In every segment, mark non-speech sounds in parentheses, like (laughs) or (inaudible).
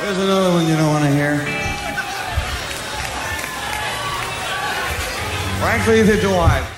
There's another one you don't want to hear. Frankly, neither do.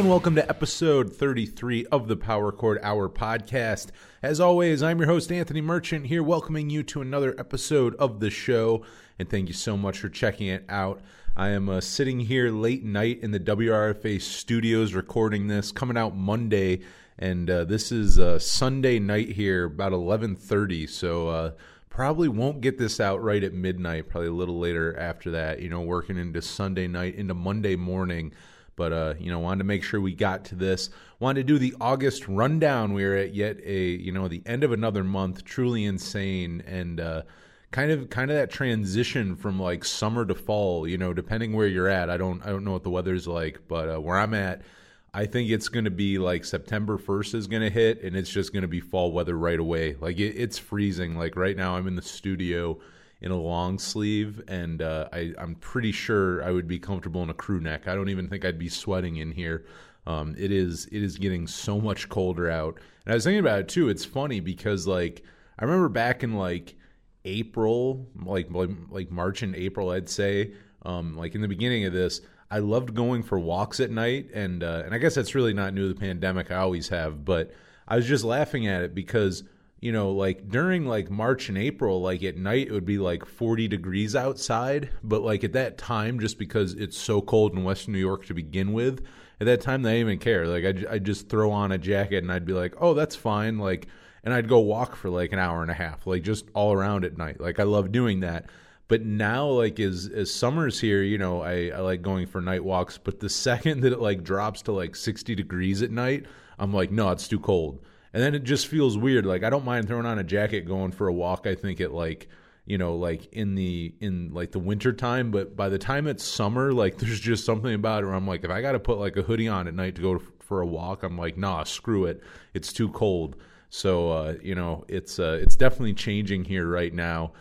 And welcome to episode 33 of the Power Chord Hour podcast. As always, I'm your host Anthony Merchant here welcoming you to another episode of the show and thank you so much for checking it out. I am uh, sitting here late night in the WRFA studios recording this coming out Monday and uh, this is uh, Sunday night here about 11:30 so uh, probably won't get this out right at midnight probably a little later after that you know working into Sunday night into Monday morning but uh, you know wanted to make sure we got to this. Wanted to do the august rundown. We are at yet a you know the end of another month. Truly insane. And uh, kind of kind of that transition from like summer to fall you know depending where you're at. I don't i don't know what the weather's like but uh, where i'm at i think it's going to be like september 1st is going to hit and it's just going to be fall weather right away. Like it, it's freezing. Like right now i'm in the studio in a long sleeve, and uh, I, I'm pretty sure I would be comfortable in a crew neck. I don't even think I'd be sweating in here. Um, it is it is getting so much colder out, and I was thinking about it too. It's funny because like I remember back in like April, like like, like March and April, I'd say, um, like in the beginning of this. I loved going for walks at night, and uh, and I guess that's really not new to the pandemic. I always have, but I was just laughing at it because you know, like during like March and April, like at night it would be like 40 degrees outside, but like at that time, just because it's so cold in Western New York to begin with, at that time they didn't even care. Like I'd, I'd just throw on a jacket and I'd be like, oh, that's fine. Like, and I'd go walk for like an hour and a half, like just all around at night. Like I love doing that. But now, like as as summer's here, you know, I, I like going for night walks. But the (laughs) second that it like drops to like 60 degrees at night, I'm like, no, it's too cold and then it just feels weird. Like i don't mind throwing on a jacket going for a walk i think it like you know like in the in like the winter time. But by the time it's summer like (laughs) there's just something about it where i'm like if i gotta put like a hoodie on at night to go for a walk i'm like nah screw it. It's too cold. So uh you know it's uh it's definitely changing here right now.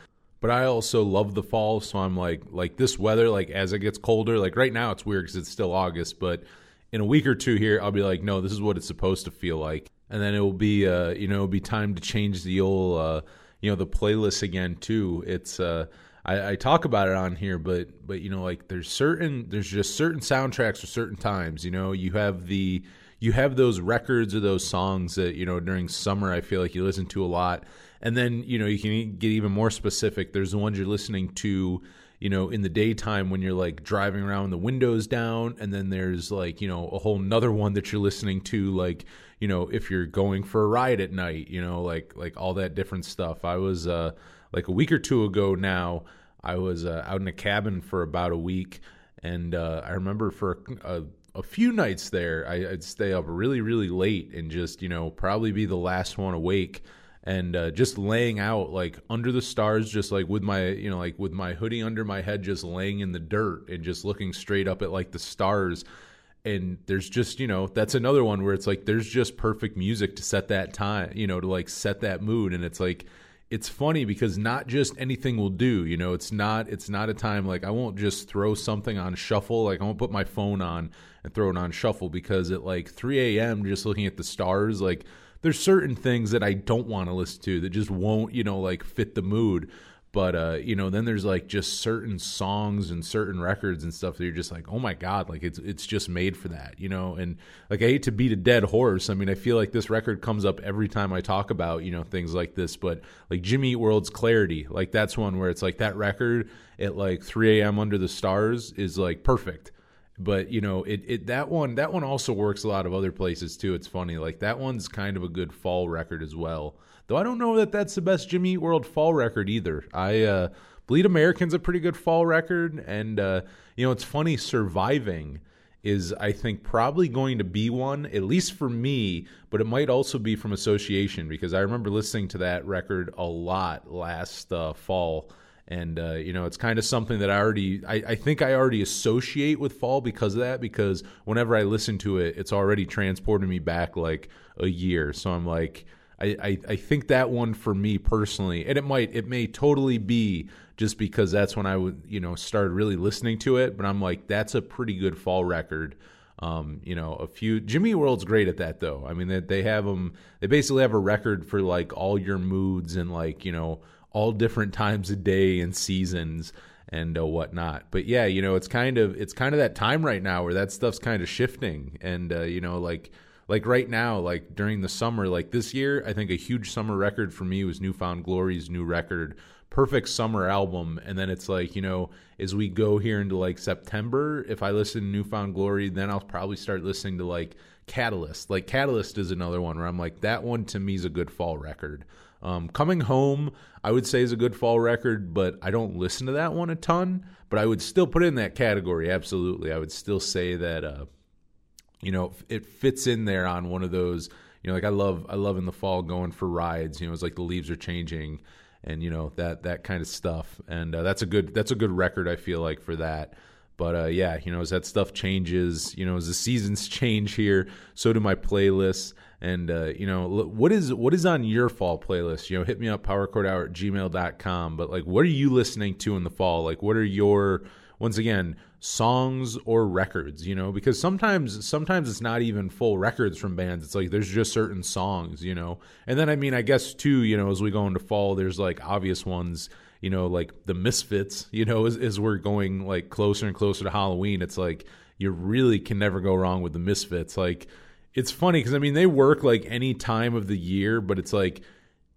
But I also love the fall, so I'm like like this weather like as it gets colder. Like right now it's weird cuz it's still August, but in a week or two here I'll be like no, this is what it's supposed to feel like and then it will be uh, you know it'll be time to change the old uh, you know the playlist again too. It's uh, I, I, talk about it on here, but but you know like there's certain there's just certain soundtracks for certain times. You know you have the you have those records or those songs that you know during summer I feel like you listen to a lot, and then you know you can get even more specific. There's the ones you're listening to you know, in the daytime when you're like driving around the windows down, and then there's like, you know, a whole nother one that you're listening to, like, you know, if you're going for a ride at night, you know, like like all that different stuff. I was uh like a week or two ago now, I was uh, out in a cabin for about a week, and uh, I remember for a, a few nights there, I, I'd stay up really, really late and just, you know, probably be the last one awake and uh, just laying out like under the stars just like with my you know like with my hoodie under my head just laying in the dirt and just looking straight up at like the stars. And there's just you know that's another one where it's like there's just perfect music to set that time you know to like set that mood. And it's like it's funny because not just anything will do you know it's not it's not a time like i won't just throw something on shuffle like i won't put my phone on and throw it on shuffle because at like 3 a.m just looking at the stars like there's certain things that I don't want to listen to that just won't, you know, like fit the mood. But uh, you know, then there's like just certain songs and certain records and stuff that you're just like, oh my god, like it's it's just made for that, you know. And like I hate to beat a dead horse. I mean, I feel like this record comes up every time I talk about you know things like this. But like Jimmy Eat World's Clarity, like that's one where it's like that record at like 3 a.m. under the stars is like perfect but you know it, it that one that one also works a lot of other places too it's funny like that one's kind of a good fall record as well. Though i don't know that that's the best jimmy Eat world fall record either. I uh bleed american's a pretty good fall record and uh you know it's funny surviving is i think probably going to be one at least for me but it might also be from association because i remember listening to that record a lot last uh, fall and uh, you know it's kind of something that I already I, I, think I already associate with fall because of that because whenever I listen to it, it's already transporting me back like a year. So I'm like I, I, I think that one for me personally, and it might it may totally be just because that's when I would you know started really listening to it. But I'm like, that's a pretty good fall record. Um, you know, a few Jimmy World's great at that though. I mean, they, they have them. They basically have a record for like all your moods and like you know all different times of day and seasons and uh, whatnot. But yeah, you know, it's kind of it's kind of that time right now where that stuff's kind of shifting, and uh, you know, like like right now, like during the summer, like this year, I think a huge summer record for me was New Found Glory's new record, perfect summer album. And then it's like, you know, as we go here into like September, if I listen to New Found Glory, then I'll probably start listening to like Catalyst. Like Catalyst is another one where I'm like, that one to me is a good fall record. Um, Coming Home, I would say is a good fall record, but I don't listen to that one a ton. But I would still put it in that category. Absolutely, I would still say that. Uh, you know, it fits in there on one of those. You know, like I love I love in the fall going for rides. You know, it's like the leaves are changing, and you know that that kind of stuff. And uh, that's a good that's a good record. I feel like for that. But uh, yeah, you know, as that stuff changes, you know, as the seasons (laughs) change here, so do my playlists. And uh, you know, what is what is on your fall playlist? You know, hit me up powerchordhour at gmail.com. But like, what are you listening to in the fall? Like, what are your once again songs or records you know because sometimes sometimes it's not even full records from bands it's like there's just certain songs you know and then i mean i guess too you know as we go into fall there's like obvious ones you know like the misfits you know as, as we're going like closer and closer to halloween it's like you really can never go wrong with the misfits like it's funny because i mean they work like any time of the year but it's like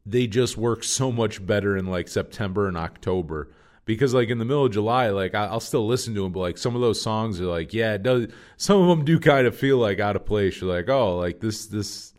they just work so much better in like september and october because like in the middle of July, like I, will still listen to them, but like some of those songs are like, yeah, it does. Some of them do kind of feel like out of place. You're like, oh, like this, this.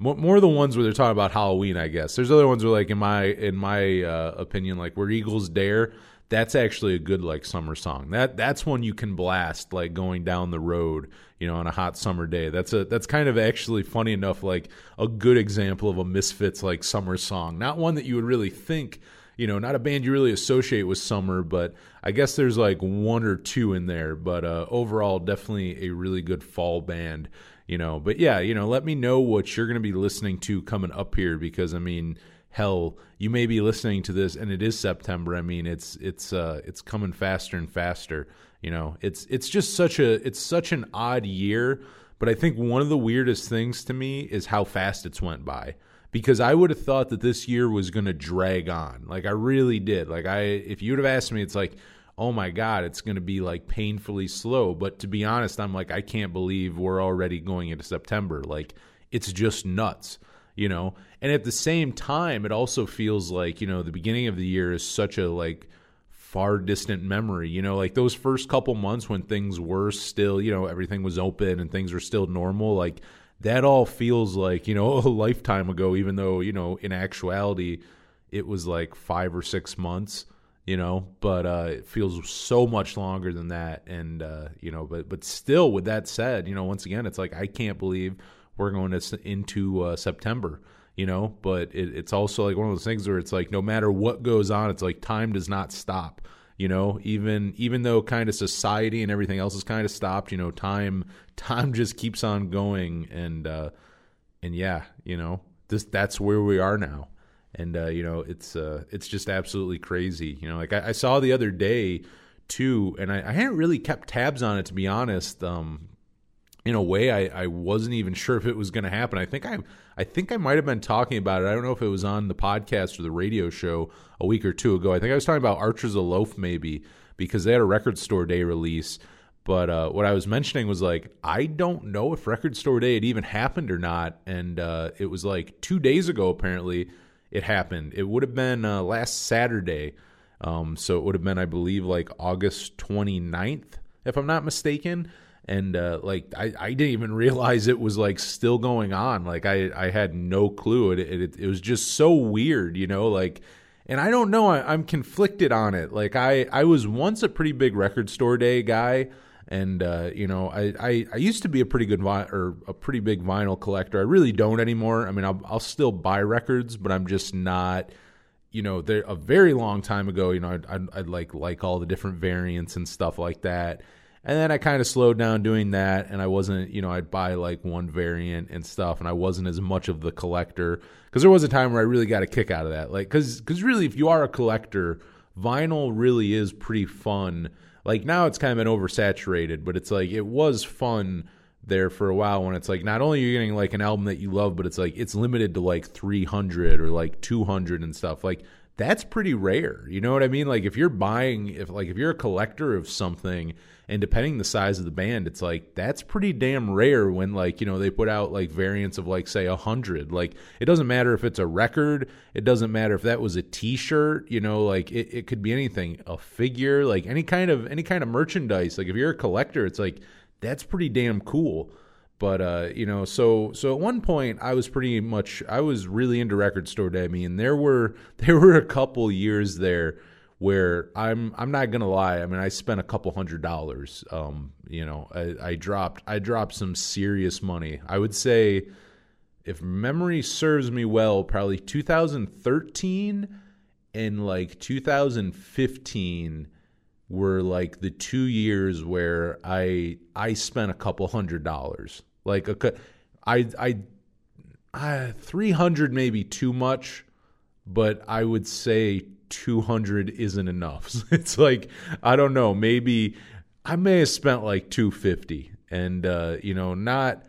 More, more the ones where they're talking about Halloween, I guess. There's other ones where, like in my in my uh, opinion, like where Eagles Dare, that's actually a good like summer song. That that's one you can blast like going down the road, you know, on a hot summer day. That's a that's kind of actually funny enough, like a good example of a Misfits like summer song. Not one that you would really think you know, not a band you really associate with summer, but I guess there's like one or two in there. But uh, overall, definitely a really good fall band, you know. But yeah, you know, let me know what you're going to be listening to coming up here because I mean, hell, you may be listening to this and it is September. I mean, it's it's uh, it's coming faster and faster. You know, it's it's just such a it's such an odd year. But I think one of the weirdest things to me is how fast it's went by because I would have thought that this year was going to drag on. Like I really did. Like I if you would have asked me it's like, "Oh my god, it's going to be like painfully slow." But to be honest, I'm like I can't believe we're already going into September. Like it's just nuts, you know? And at the same time, it also feels like, you know, the beginning of the year is such a like far distant memory. You know, like those first couple months when things were still, you know, everything was open and things were still normal, like that all feels like you know (laughs) a lifetime ago even though you know in actuality it was like five or six months you know but uh it feels so much longer than that and uh you know but but still with that said you know once again it's like i can't believe we're going to, into uh, september you know? But it, it's also like one of those things where it's like no matter what goes on it's like time does not stop you know? Even even though kind of society and everything else is kind of stopped you know time time (laughs) just keeps on going and uh and yeah you know? This that's where we are now. And uh you know it's uh it's just absolutely crazy you know? Like i, I saw the other day too and I, I hadn't really kept tabs on it to be honest um in a way I, I wasn't even sure if it was going to happen. I think I I think I might have been talking about it. I don't know if it was on the podcast or the radio show a week or two ago. I think I was talking about Archers of Loaf maybe because they had a record store day release. But uh, what I was mentioning was like I don't know if record store day had even happened or not, and uh, it was like two days ago apparently it happened. It would have been uh, last Saturday, um, so it would have been I believe like August 29th if I'm not mistaken and uh, like I, I didn't even realize it was like still going on. Like i i had no clue. It, it, it was just so weird you know like and i don't know. I, am conflicted on it. Like i i was once a pretty big record store day guy. And uh, you know I, I, I used to be a pretty good vi- or a pretty big vinyl collector. I really don't anymore. I mean i'll, I'll still buy records but i'm just not you know a very long time ago you know I'd, I'd, I'd like like all the different variants and stuff like that And then I kind of slowed down doing that, and I wasn't, you know, I'd buy like one variant and stuff, and I wasn't as much of the collector because there was a time where I really got a kick out of that, like because because really, if you are a collector, vinyl really is pretty fun. Like now, it's kind of been oversaturated, but it's like it was fun there for a while when it's like not only you're you getting like an album that you love, but it's like it's limited to like 300 or like 200 and stuff. Like that's pretty rare. You know what I mean? Like if you're buying if like if you're a collector of something and depending the size of the band, it's like that's pretty damn rare when like, you know, they put out like variants of like say a 100. Like it doesn't matter if it's a record, it doesn't matter if that was a t-shirt, you know, like it, it could be anything, a figure, like any kind of any kind of merchandise. Like if you're a collector, it's like that's pretty damn cool. But uh, you know, so so at one point I was pretty much I was really into record store day. I mean, there were (laughs) there were a couple years there where I'm I'm not gonna lie. I mean, I spent a couple hundred dollars. Um, you know, I, I dropped I dropped some serious money. I would say, if memory serves me well, probably 2013 and like 2015 were like the two years where I I spent a couple hundred dollars. Like a, I I, I three hundred maybe too much, but I would say two hundred isn't enough. (laughs) It's like I don't know. Maybe I may have spent like two fifty, and uh, you know not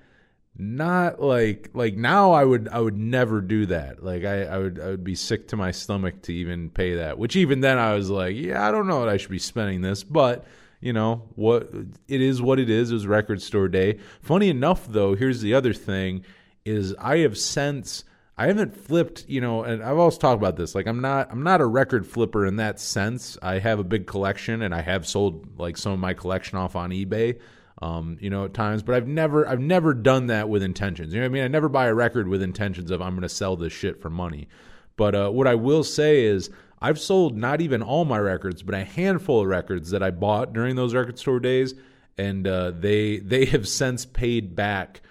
not like like now I would I would never do that. Like I, I would I would be sick to my stomach to even pay that. Which even then I was like, yeah, I don't know that I should be spending this, but you know what it is what it is. It was record store day. Funny enough though, here's the other thing is I have since I haven't flipped, you know, and I've always talked about this. Like I'm not I'm not a record flipper in that sense. I have a big collection and I have sold like some of my collection off on eBay um, you know, at times. But I've never I've never done that with intentions. You know what I mean? I never buy a record with intentions of I'm going to sell this shit for money. But uh, what I will say is I've sold not even all my records, but a handful of records that I bought during those record store days, and uh, they they have since paid back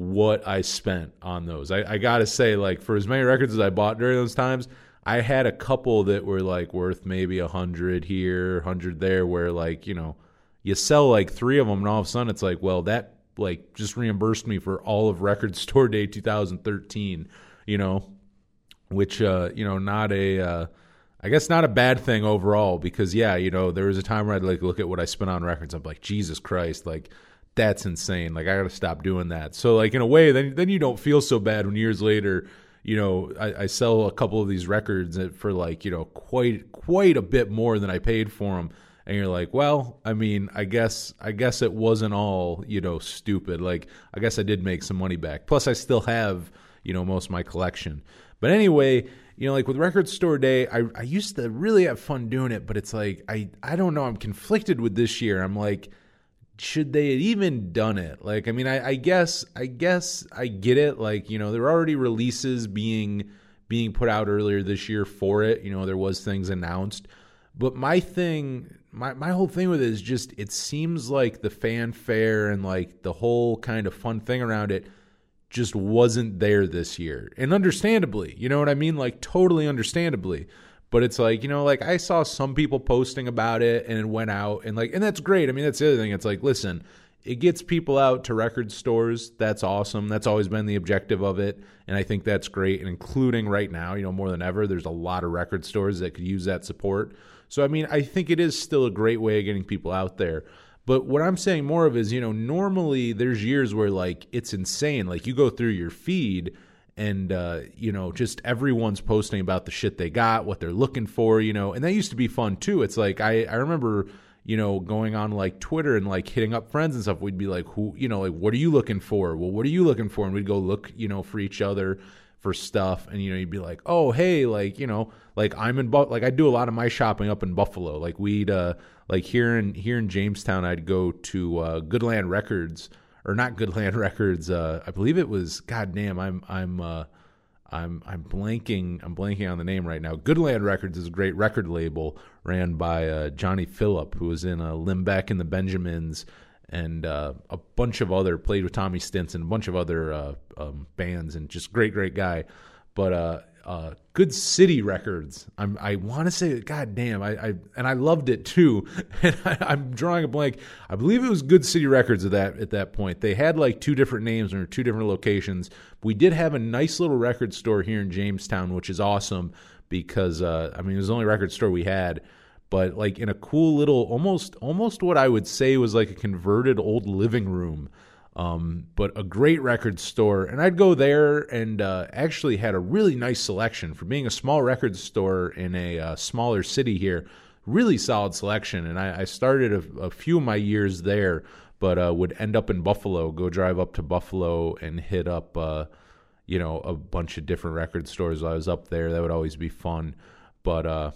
what I spent on those. I, I gotta say, like for as many records as I bought during those times, I had a couple that were like worth maybe a hundred here, hundred there, where like you know you sell like three of them, and all of a sudden it's like, well, that like just reimbursed me for all of Record Store Day 2013, you know, which uh, you know, not a uh, I guess not a bad thing overall because yeah, you know, there was a time where I'd like look at what I spent on records. I'm like, Jesus Christ, like that's insane. Like I got to stop doing that. So like in a way, then then you don't feel so bad when years later, you know, I, I sell a couple of these records for like you know quite quite a bit more than I paid for them and you're like, well, I mean, I guess I guess it wasn't all, you know, stupid. Like I guess I did make some money back. Plus I still have, you know, most of my collection. But anyway, you know, like with record store day, I, I used to really have fun doing it, but it's like I I don't know, I'm conflicted with this year. I'm like, should they have even done it? Like, I mean, I, I guess I guess I get it. Like, you know, there are already releases being being put out earlier this year for it. You know, there was things announced. But my thing my my whole thing with it is just it seems like the fanfare and like the whole kind of fun thing around it just wasn't there this year. And understandably, you know what I mean? Like totally understandably. But it's like, you know, like I saw some people posting about it and it went out and like and that's great. I mean, that's the other thing. It's like, listen, it gets people out to record stores. That's awesome. That's always been the objective of it. And I think that's great. And including right now, you know, more than ever, there's a lot of record stores that could use that support. So, I mean, I think it is still a great way of getting people out there. But what I'm saying more of is, you know, normally there's years where like it's insane. Like you go through your feed and uh, you know, just everyone's posting about the shit they got, what they're looking for, you know, and that used to be fun too. It's like I, I remember, you know, going on like Twitter and like hitting up friends and stuff. We'd be like, who, you know, like what are you looking for? Well, what are you looking for? And we'd go look, you know, for each other for stuff and you know you'd be like oh hey like you know like i'm in but like i do a lot of my shopping up in buffalo like we'd uh like here in here in jamestown i'd go to uh goodland records or not goodland (laughs) records uh i believe it was god damn i'm i'm uh I'm I'm blanking I'm blanking on the name right now. Goodland Records is a great record label ran by uh, Johnny Phillip, who was in uh, Limbeck and the Benjamins and uh, a bunch of other played with Tommy Stinson, a bunch of other uh, um, bands, and just great, great guy. But uh, Good City Records. I'm, I want to say, God damn, I, I and I loved it too. (laughs) And I, am drawing a blank. I believe it was Good City Records at that at that point. They had like two different names or two different locations. We did have a nice little record store here in Jamestown, which is awesome because uh, I mean it was the only record store we had. But like in a cool little, almost almost what I would say was like a converted old living room um, but a great record store, and I'd go there and uh, actually had a really nice selection for being a small record store in a uh, smaller city here. Really solid selection, and I, I started a, a, few of my years there, but uh, would end up in Buffalo. Go drive up to Buffalo and hit up, uh, you know, a bunch of different record stores. While I was up there, that would always be fun. But uh,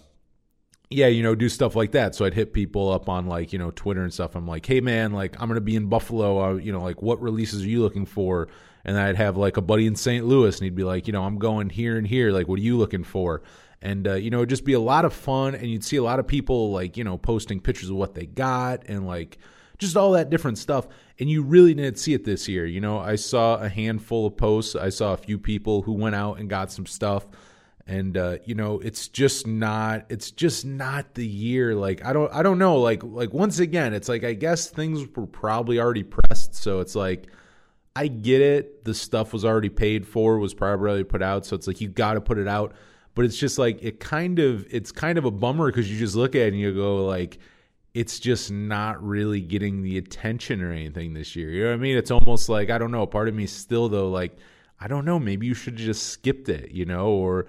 yeah, you know, do stuff like that. So I'd hit people up on like, you know, Twitter and stuff. I'm like, hey man, like I'm gonna be in Buffalo. Uh, you know, like what releases are you looking for? And I'd have like a buddy in St. Louis, and he'd be like, you know, I'm going here and here. Like, what are you looking for? And uh, you know, it'd just be a lot of fun, and you'd see a lot of people like, you know, posting pictures of what they got and like just all that different stuff. And you really didn't see it this year. You know, I saw a handful of posts. I saw a few people who went out and got some stuff and uh, you know it's just not it's just not the year like i don't i don't know like like once again it's like i guess things were probably already pressed so it's like i get it the stuff was already paid for was probably put out so it's like you got to put it out. But it's just like it kind of it's kind of a bummer because you just look at it and you go like it's just not really getting the attention or anything this year. You know what i mean? It's almost like i don't know part of me still though like i don't know maybe you should have just skipped it you know or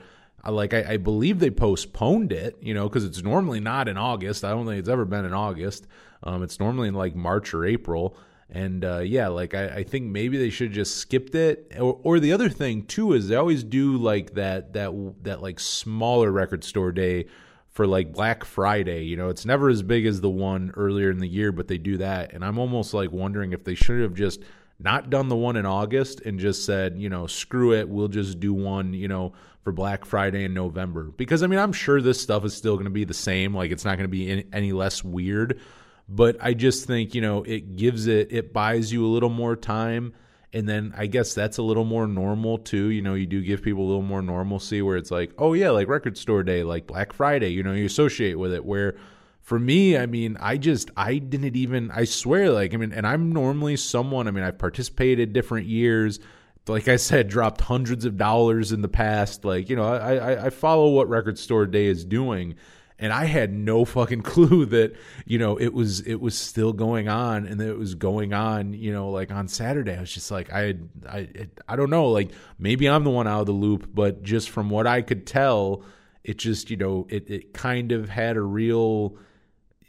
like I, I believe they postponed it, you know, because it's normally not in August. I don't think it's ever been in August. Um, it's normally in like March or April. And uh, yeah, like I, I, think maybe they should just skipped it. Or, or the other thing too is they always do like that that that like smaller record store day for like Black Friday. You know, it's never as big as the one earlier in the year, but they do that. And I'm almost like wondering if they should have just not done the one in August and just said, you know, screw it, we'll just do one, you know, for Black Friday in November. Because I mean, I'm sure this stuff is still going to be the same, like it's not going to be any, less weird, but I just think, you know, it gives it it buys you a little more time and then I guess that's a little more normal too. You know, you do give people a little more normalcy where it's like, oh yeah, like record store day, like Black Friday, you know, you associate with it where for me, I mean, I just I didn't even I swear like I mean, and I'm normally someone. I mean, I've participated different years. Like I said, dropped hundreds of dollars in the past. Like you know, I I, I follow what Record Store Day is doing, and I had no fucking (laughs) clue that you know it was it was still going on and that it was going on. You know, like on Saturday, I was just like I I I don't know. Like maybe I'm the one out of the loop, but just from what I could tell, it just you know it it kind of had a real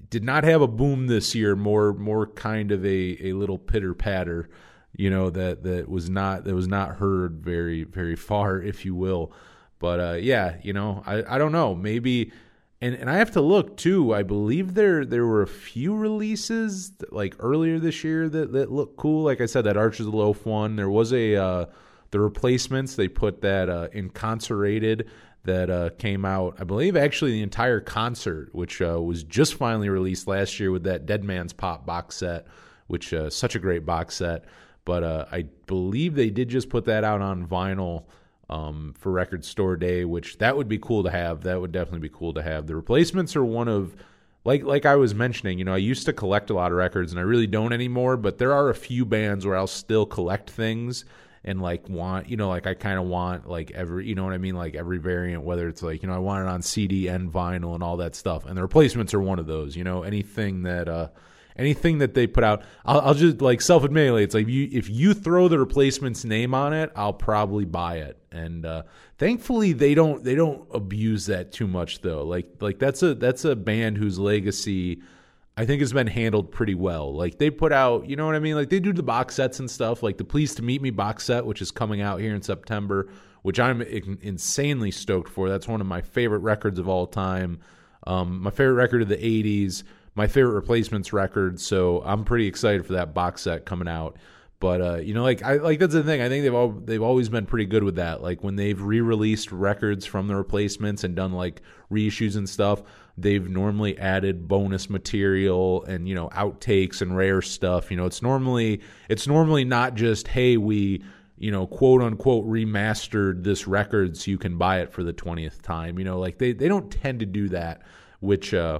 did not have a boom this year. More more kind of a, a little pitter patter, you know that that was not that was not heard very very far, (laughs) if you will. But uh, yeah, you know I I don't know maybe. And, and I have to look too. I believe there there were a few releases like earlier this year that, that looked cool. Like I said, that Archers of the Loaf one. There was a uh, the replacements. They put that uh, Inconcerated that uh, came out, I believe, actually the entire concert, which uh, was just finally released last year with that Dead Man's Pop box set, which uh, such a great box set. But uh, I believe they did just put that out on vinyl um, for Record Store Day, which that would be cool to have. That would definitely be cool to have. The replacements are one of like like I was mentioning, you know, I used to collect a lot of records and I really don't anymore, but there are a few bands where I'll still collect things and like want you know like I kind of want like every you know what I mean like every variant whether it's like you know I want it on CD and vinyl and all that stuff and the replacements are one of those you know anything that uh anything that they put out I'll, I'll just like self admittedly it's like you if you throw the replacement's name on it I'll probably buy it and uh thankfully they don't they don't abuse that too much though like like that's a that's a band whose legacy I think has been handled pretty well. Like they put out, you know what I mean? Like they do the box sets and stuff, like the Pleased to Meet Me box set, which is coming out here in September, which I'm insanely stoked for. That's one of my favorite records of all time. Um, my favorite record of the 80s, my favorite replacements record. So I'm pretty excited for that box set coming out. But uh, you know, like I like that's the thing. I think they've all they've always been pretty good with that. Like when they've re-released records from the replacements and done like reissues and stuff, they've normally added bonus material and you know outtakes and rare stuff. You know, it's normally it's normally not just hey we you know, quote unquote remastered this record so you can buy it for the 20th time. You know, like they, they don't tend to do that, which, uh,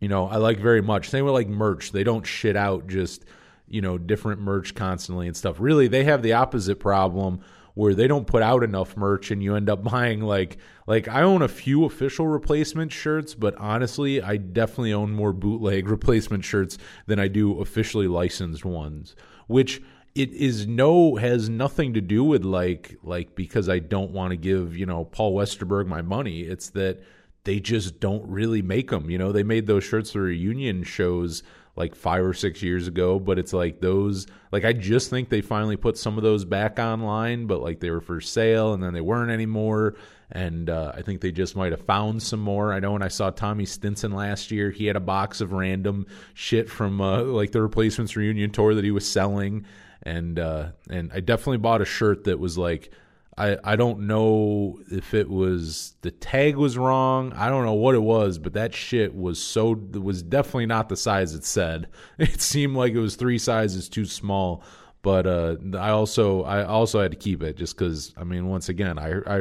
you know, I like very much. Same with like merch. They don't shit out just, you know, different merch constantly and stuff. Really, they have the opposite problem where they don't put out enough merch and you end up (laughs) buying like like I own a few official replacement shirts, but honestly, I definitely own more bootleg (laughs) replacement shirts than I do officially licensed ones, which it is no has nothing to do with like like because I don't want to give, you know, Paul Westerberg my money. It's that they just don't really make them. You know, they made those shirts for reunion shows like five or six years ago, but it's like those, like I just think they finally put some of those back online, but like they were for sale and then they weren't anymore. And uh, I think they just might have found some more. I know when I saw Tommy Stinson last year, he had a box of random shit from uh, like the replacements reunion tour that he was selling. And uh, and I definitely bought a shirt that was like I, I don't know if it was the tag was wrong. I don't know what it was, but that shit was so was definitely not the size it said. (laughs) It seemed like it was three sizes too small. But uh, I also I also had to keep it just because I mean once again I I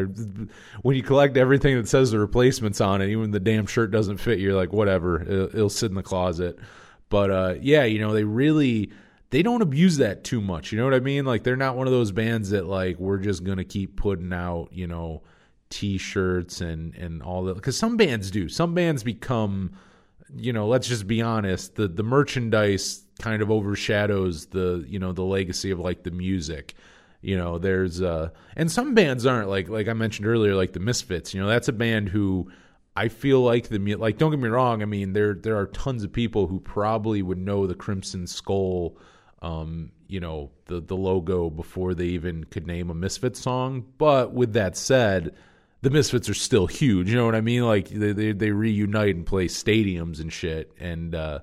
when you collect everything that says the replacements on it, even the damn shirt doesn't fit, you're like whatever, it'll, it'll sit in the closet. But uh, yeah, you know they really they don't abuse that too much. You know what I mean? Like they're not one of those bands that like we're just gonna keep putting out, you know, t-shirts and and all that. Because some bands do. Some bands become, you know, let's just be honest. The the merchandise kind of overshadows the you know the legacy of like the music. You know, there's uh and some bands aren't like like I mentioned earlier, like the Misfits. You know, that's a band who. I feel like the like don't get me wrong. I mean there there are tons of people who probably would know the Crimson Skull um, you know, the the logo before they even could name a Misfits song. But with that said, the Misfits are still huge. You know what I mean? Like they they, they reunite and play stadiums and shit. And uh,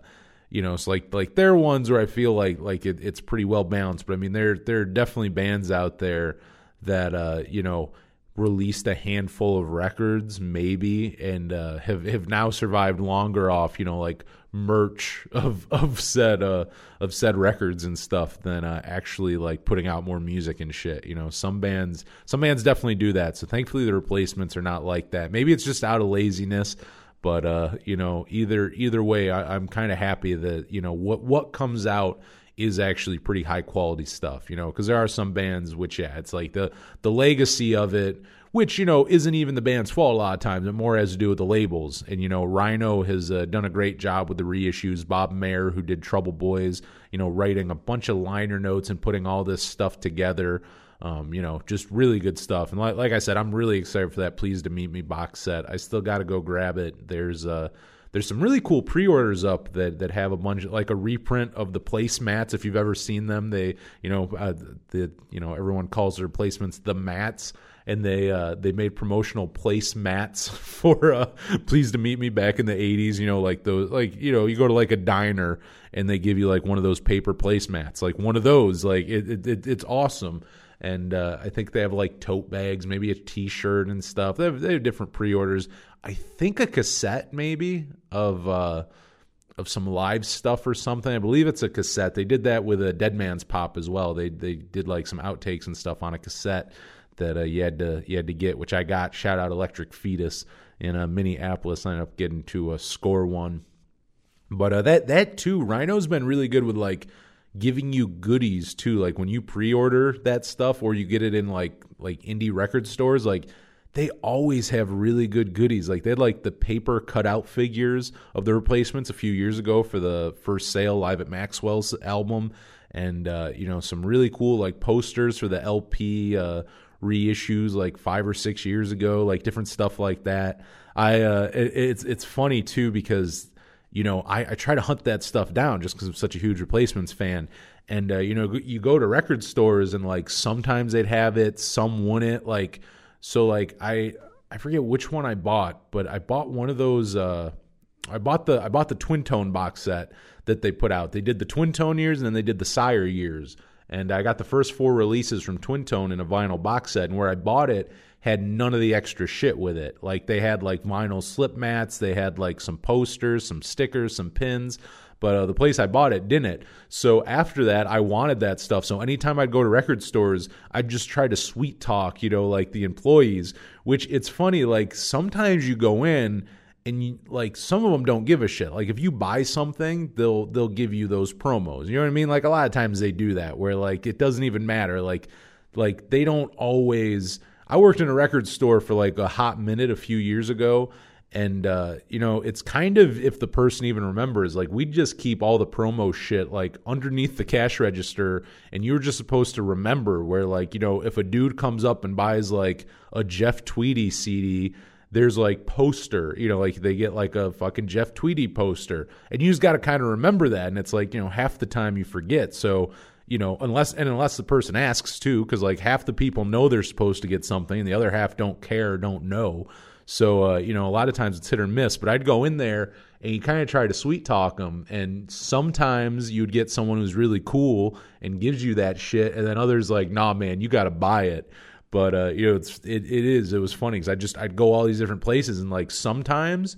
you know, it's like like they're ones where I feel like like it, it's pretty well balanced. But I mean, there there are definitely bands out there that uh, you know released a handful of records maybe and uh, have have now survived longer off you know like merch of of said uh of said records and stuff than uh, actually like putting out more music and shit you know? Some bands some bands definitely do that so thankfully the replacements are not like that. Maybe it's just out of laziness but uh you know either either way I, i'm kind of happy that you know what what comes out is actually pretty high quality stuff, you know, because there are some bands which, yeah, it's like the the legacy of it, which you know isn't even the band's fault a lot of times. It more has to do with the labels, and you know, Rhino has uh, done a great job with the reissues. Bob Mehr, who did Trouble Boys, you know, writing a bunch of liner notes and putting all this stuff together. Um, you know, just really good stuff. And like, like I said, I'm really excited for that Pleased to Meet Me box set. I still got to go grab it. There's uh there's some really cool pre-orders up that that have a bunch like a reprint of the placemats if you've ever seen them they you know uh, the you know everyone calls the Replacements the mats and they uh, they made promotional place mats (laughs) for uh, pleased to meet me back in the 80s you know like those like you know you go to like a diner and they give you like one of those paper placemats like one of those like it, it it's awesome and uh, I think they have like tote bags, maybe a T-shirt and stuff. They have, they have different pre-orders. I think a cassette maybe of uh, of some live stuff or something. I believe it's a cassette. They did that with a Dead Man's Pop as well. They they did like some outtakes and stuff on a cassette that uh, you had to you had to get, which I got. Shout out Electric Fetus in uh, Minneapolis. I ended up getting to a score one, but uh, that that too. Rhino's been really good with like giving you goodies too. Like when you pre-order that stuff or you get it in like like indie record stores, like they always have really good goodies. Like they had like the paper cutout figures of the replacements a few years ago for the first sale live at Maxwell's album, and uh, you know some really cool like posters for the LP uh, reissues like five or six years ago, like different stuff like that. I uh, it, it's it's funny too because you know I, I try to hunt that stuff down just because I'm such a huge replacements fan. And uh, you know, you go to record stores and like sometimes they'd have it, some wouldn't. Like so like I I forget which one I bought, but I bought one of those uh I bought the I bought the twin tone box set that they put out. They did the twin tone years and then they did the sire years. And I got the first four releases from Twin Tone in a vinyl box set. And where I bought it had none of the extra shit with it. Like they had like vinyl slip mats, they had like some posters, some stickers, some pins. But uh, the place I bought it didn't. So after that, I wanted that stuff. So anytime I'd go to record stores, I'd just try to sweet talk, you know, like the employees. Which it's funny, like sometimes you go in and you, like some of them don't give a shit. Like if you buy something, they'll they'll give you those promos. You know what I mean? Like a lot of times they do that where like it doesn't even matter. Like like they don't always. I worked in a record store for like a hot minute a few years ago. And uh, you know, it's kind of if the person even remembers, like we just keep all the promo shit like underneath the cash register, and you're just supposed to remember where, like, you know, if a dude comes up and buys like a Jeff Tweedy CD, there's like poster, you know, like they get like a fucking Jeff Tweedy poster, and you just got to kind of remember that, and it's like you know half the time you forget. So you know, unless and unless the person asks too, because like half the people know they're supposed to get something, and the other half don't care, don't know. So uh, you know, a lot of times it's hit or miss. But I'd go in there and you kind of try to sweet talk them, and sometimes you'd get someone who's really cool and gives you that shit, and then others like, nah, man, you got to buy it. But uh, you know, it's it, it is. It was funny because I just I'd go all these different places, and like sometimes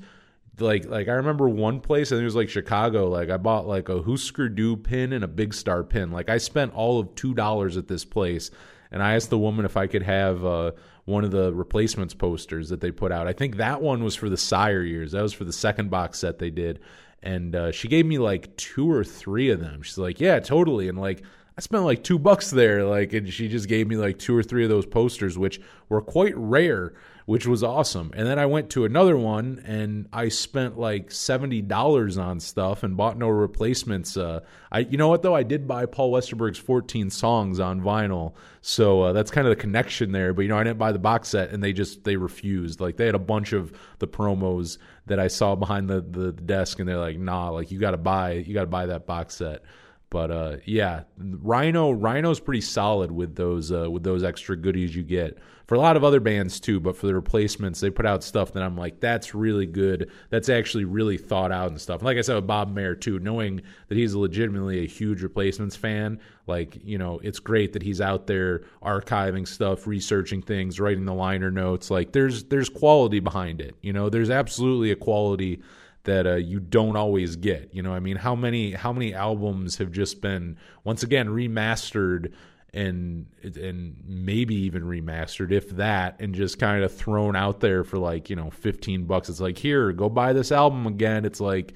like like I remember one place I think it was like Chicago. Like I bought like a Husker Du pin and a Big Star pin. Like I spent all of two dollars at this place, and I asked the woman if I could have uh, one of the replacements posters that they put out. I think that one was for the Sire years. That was for the second box set they did, and uh, she gave me like two or three of them. She's like, "Yeah, totally," and like. I spent like two bucks there, like, and she just gave me like two or three of those posters, which were quite rare which was awesome. And then I went to another one and I spent like seventy dollars on stuff and bought no replacements. Uh, I, you know what though, I did buy Paul Westerberg's fourteen songs on vinyl, so uh, that's kind of the connection there. But you know, I didn't buy the box set, and they just they refused. Like they had a bunch of the promos that I saw behind the the desk, and they're like, nah, like you got to buy you got to buy that box set. But uh, yeah, Rhino Rhino's pretty solid with those uh, with those extra goodies you get for a lot of other bands too. But for the replacements, they put out stuff that I'm like, that's really good. That's actually really thought out and stuff. And like I said with Bob Mehr too, knowing that he's legitimately a huge replacements fan, like you know, it's great that he's out there archiving stuff, researching things, writing the liner notes. Like there's there's quality behind it. You know, there's absolutely a quality that uh, you don't always get. You know, I mean, how many how many albums have just been once again remastered and and maybe even remastered if that and just kind of thrown out there for like you know 15 bucks? It's like here go buy this album again. It's like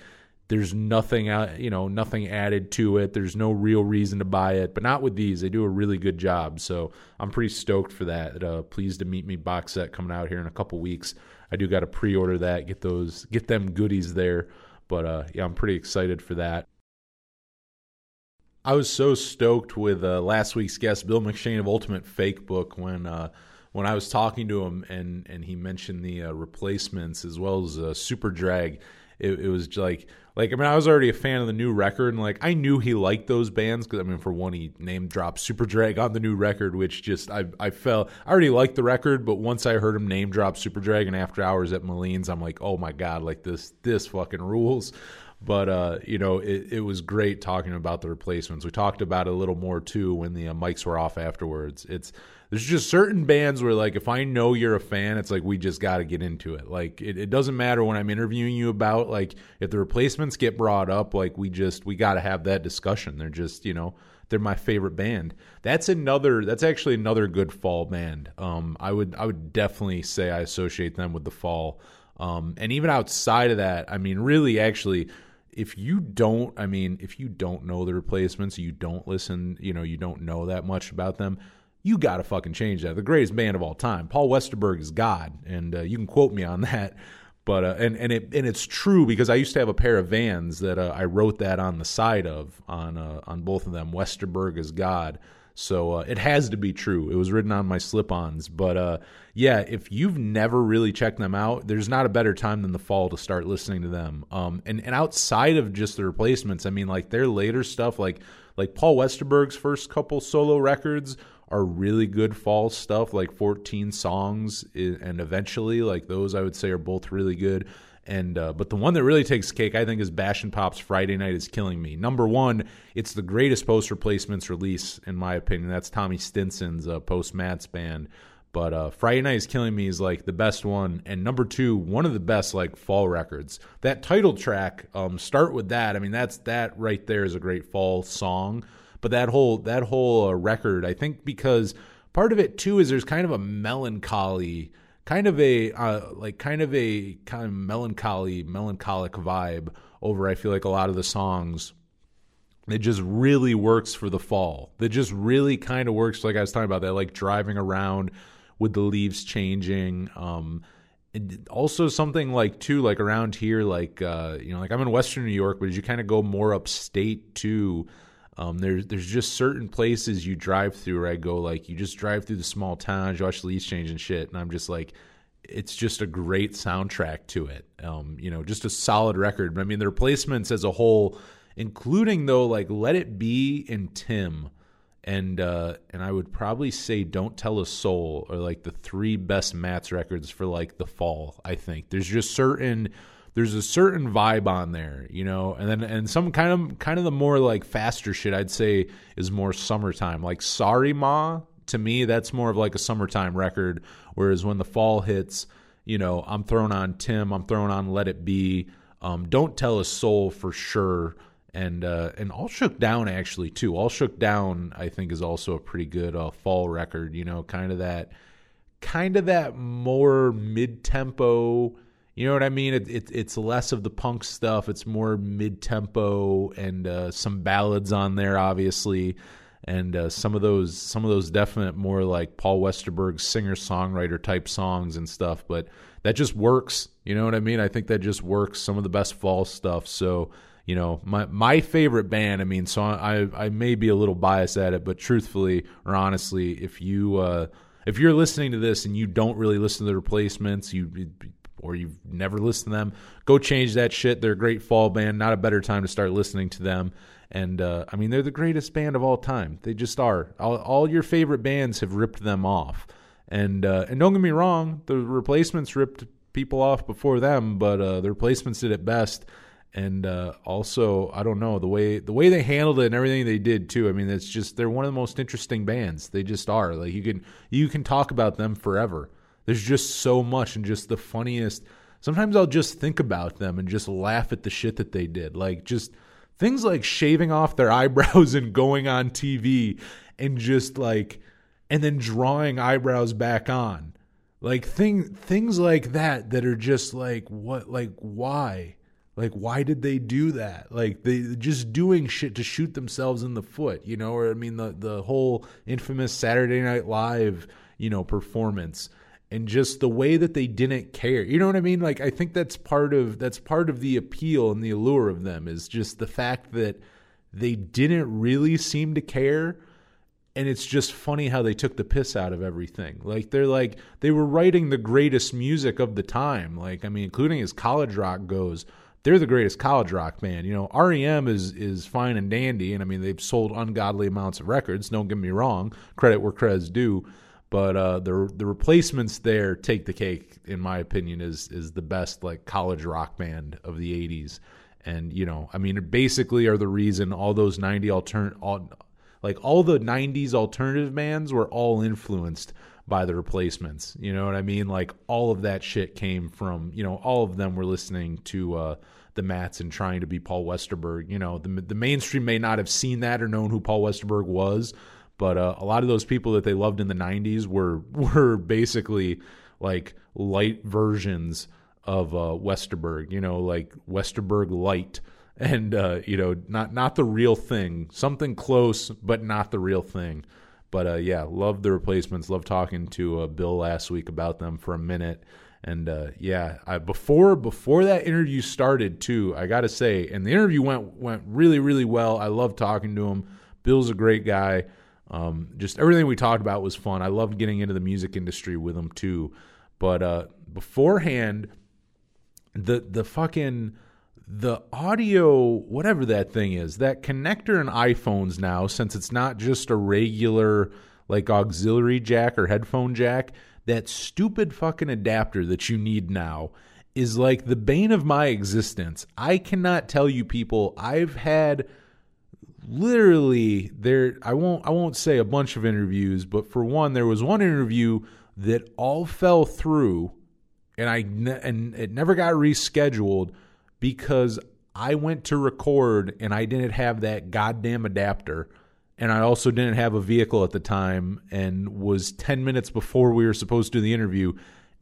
there's nothing out you know nothing added to it. There's no real reason to buy it but not with these. They do a really good job. So i'm pretty stoked for that. Uh, pleased to meet me box set coming out here in a couple weeks I do got to pre-order that, get those, get them goodies there. But uh, yeah, I'm pretty excited for that. I was so stoked with uh, last week's guest, Bill McShane of Ultimate Fakebook, when uh, when I was talking to him and and he mentioned the uh, replacements as well as uh, Superdrag. It, it was like like I mean I was already a fan of the new record and like I knew he liked those bands because I mean for one he name dropped Superdrag on the new record which just I I felt I already liked the record but once I heard him name drop Superdrag and After Hours at Moline's I'm like oh my god like this this fucking rules. But uh, you know it, it was great talking about the replacements. We talked about it a little more too when the uh, mics were off afterwards. It's there's just certain bands where like if I know you're a fan, it's like we just got to get into it. Like it, it doesn't matter when I'm interviewing you about like if the replacements get brought up, like we just we got to have that discussion. They're just you know they're my favorite band. That's another. That's actually another good fall band. Um, I would I would definitely say I associate them with the fall. Um, and even outside of that, I mean, really, actually, if you don't, I mean, if you don't know the replacements, you don't listen, you know, you don't know that much about them you got to fucking change that. The greatest band of all time. Paul Westerberg is God, and uh, you can quote me on (laughs) that. But uh, and and it and it's true because I used to have a pair of Vans that uh, I wrote that on the side of on uh, on both of them. Westerberg is God. So uh, it has to be true. It was written on my slip-ons. But uh, yeah, if you've never really checked them out, there's not a better time than the fall to start listening to them. Um, and and outside of just the replacements, I mean, like their later stuff, like like Paul Westerberg's first couple solo records are really good fall stuff, like 14 songs, and eventually, like those, I would say are both really good. And uh, but the one that really takes cake, I think, is Bash and Pop's Friday Night is Killing Me. Number one, it's the greatest post replacements release in my opinion. That's Tommy Stinson's uh, post Mats band. But uh, Friday Night is Killing Me is like the best one, and number two, one of the best like fall records. That title track, um, start with that. I mean, that's that right there is a great fall song. But that whole that whole uh, record, I think, because part of it too is there's kind of a melancholy, kind of a uh, like kind of a kind of melancholy, melancholic vibe over. I feel like a lot of the songs it just really works for the fall. That just really kind of works, like I was talking about that, like driving around with the leaves changing. Um, also something like too, like around here, like uh, you know, like I'm in Western New York, but as you kind of go more upstate too, um, there's there's just certain places you drive through where I go, like you just drive through the small towns, you watch the leaves change and shit, and I'm just like, it's just a great soundtrack to it. Um, you know, just a solid record. But I mean, the replacements as a whole including though like Let It Be and Tim and uh and I would probably say Don't Tell a Soul are like the three best Mats records for like the fall, I think. There's just certain there's a certain vibe on there, you know, and then and some kind of kind of the more like faster shit I'd say is more summertime. Like Sorry Ma, to me that's more of like a summertime record, whereas when the fall hits, you know, I'm throwing on Tim, I'm throwing on Let It Be, um, Don't Tell a Soul for sure and uh, and all shook down actually too. All shook down, I think, is also a pretty good uh, fall record. You know, kind of that, kind of that more mid tempo. You know what I mean? It, it, it's less of the punk stuff. It's more mid tempo and uh, some ballads on there, obviously, and uh, some of those some of those definite more like Paul Westerberg singer songwriter type songs and stuff. But that just works. You know what I mean? I think that just works. Some of the best fall stuff. So you know my my favorite band i mean so i i may be a little biased at it but truthfully or honestly if you uh if you're listening to this and you don't really listen to the replacements you or you've never listened to them go change that shit they're a great fall band not a better time to start listening to them and uh, i mean they're the greatest band of all time they just are all, all your favorite bands have ripped them off and uh, and don't get me wrong the replacements ripped people off before them but uh, the replacements did it best and uh, also I don't know the way the way they handled it and everything they did too. I mean, it's just they're one of the most interesting bands. They just are. Like you can you can talk about them forever. There's just so much and just the funniest. Sometimes I'll just think about them and just laugh at the shit that they did. Like just things like shaving off their (laughs) eyebrows and going on TV and just like and then drawing eyebrows back on. Like thing things like that that are just like what like why? Like, why did they do that? Like, they just doing shit to shoot themselves in the foot, you know? Or I mean, the the whole infamous Saturday Night Live, you know, performance, and just the way that they didn't care. You know what I mean? Like, I think that's part of that's part of the appeal and the allure of them is just the fact that they didn't really seem to care. And it's just funny how they took the piss out of everything. Like they're like they were writing the greatest music of the time. Like I mean, including as college rock goes they're the greatest college rock band. You know, REM is is fine and dandy, and I mean they've sold ungodly amounts of records. Don't get me wrong, credit where credit's due. But uh, the the replacements there take the cake, in my opinion, is is the best like college rock band of the '80s. And you know, I mean, basically are the reason all those '90 altern all, like all the '90s alternative bands were all influenced by the replacements. You know what I mean? Like all of that shit came from, you know, all of them were listening to uh, the Mats and trying to be Paul Westerberg. You know, the, the mainstream may not have seen that or known who Paul Westerberg was, but uh, a lot of those people that they loved in the 90s were (laughs) were basically like light versions of uh, Westerberg, you know, like Westerberg light (laughs) and uh, you know, not not the real thing, something close but not the real thing. But uh, yeah, love the replacements. Love talking to uh, Bill last week about them for a minute. And uh, yeah, I, before before that interview started too, I got to say, and the interview went went really really well. I love talking to him. Bill's a great guy. Um, just everything we talked about was fun. I loved getting into the music industry with him too. But uh, beforehand, the the fucking the audio, whatever that thing is, that connector in iPhones now, since it's not just a regular like auxiliary jack or headphone jack, that stupid fucking adapter that you need now is like the bane of my existence. I cannot tell you people, I've had literally there I won't I won't say a bunch of interviews, but for one there was one interview that all fell through and I and it never got rescheduled because I went to record and I didn't have that goddamn adapter. And I also didn't have a vehicle at the time and was 10 minutes before we were supposed to do the interview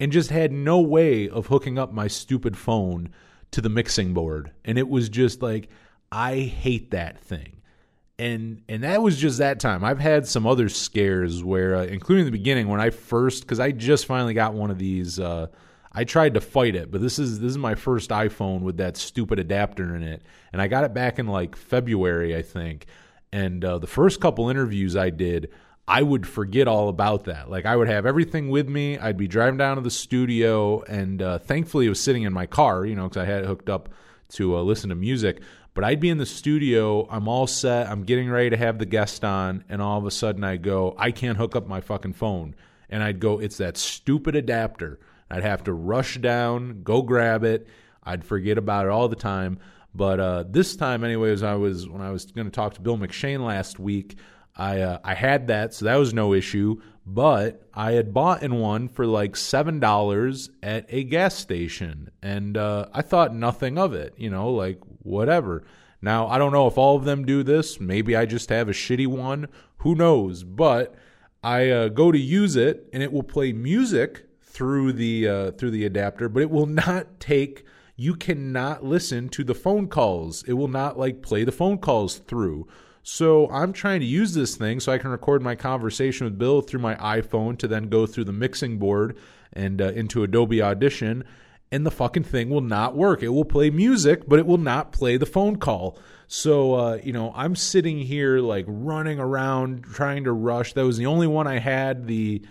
and just had no way of hooking up my stupid phone to the mixing board. And it was just like I hate that thing and and that was just that time. I've had some other scares where, uh, including the beginning when I first, because I just finally got one of these. Uh, I tried to fight it, but this is this is my first iPhone with that stupid adapter in it, and I got it back in like February, I think. And uh, the first couple interviews I did, I would forget all about that. Like I would have everything with me. I'd be driving down to the studio, and uh, thankfully it was sitting in my car, you know, because I had it hooked up to uh, listen to music. But I'd be in the studio, I'm all set, I'm getting ready to have the guest on, and all of a sudden I go, I can't hook up my fucking phone. And I'd go, it's that stupid adapter. I'd have to rush down, go grab it. I'd forget about it all the time. But uh, this time, anyways, I was when I was going to talk to Bill McShane last week. I uh, I had that, so that was no issue. But I had bought in one for like seven dollars at a gas station, and uh, I thought nothing of it. You know, like whatever. Now I don't know if all of them do this. Maybe I just have a shitty one. Who knows? But I uh, go to use it, and it will play music through the uh, through the adapter, but it will not take. You cannot listen to the phone calls. It will not like play the phone calls through. So I'm trying to use this thing so I can record my conversation with Bill through my iPhone to then go through the mixing board and uh, into Adobe Audition. And the fucking thing will not work. It will play music, but it will not play the phone call. So, uh, you know, I'm sitting here like running around trying to rush. That was the only one I had. The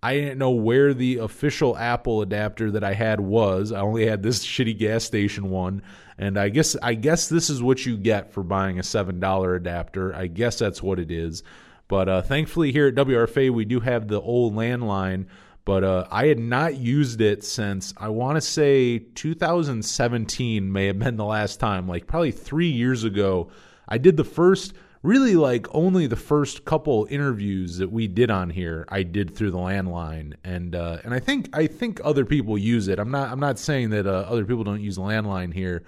I didn't know where the official Apple adapter that I had was. I only had this shitty gas station one, and I guess I guess this is what you get for buying a seven dollar adapter. I guess that's what it is. But uh, thankfully, here at WRFA, we do have the old landline. But uh, I had not used it since I want to say 2017 may have been the last time, like probably three years ago. I did the first really like only the first couple interviews that we did on here I did through the landline and uh, and I think I think other people use it. I'm not I'm not saying that uh, other people don't use landline here,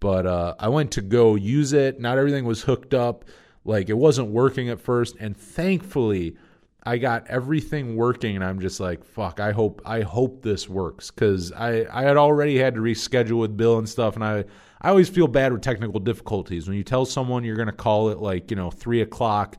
but uh, I went to go use it. Not everything was hooked up. Like it wasn't working at first, and thankfully I got everything working. And I'm just like, fuck. I hope I hope this works because I I had already had to reschedule with Bill and stuff, and I I always feel bad with technical difficulties. When you tell someone you're going to call it like, you know, three o'clock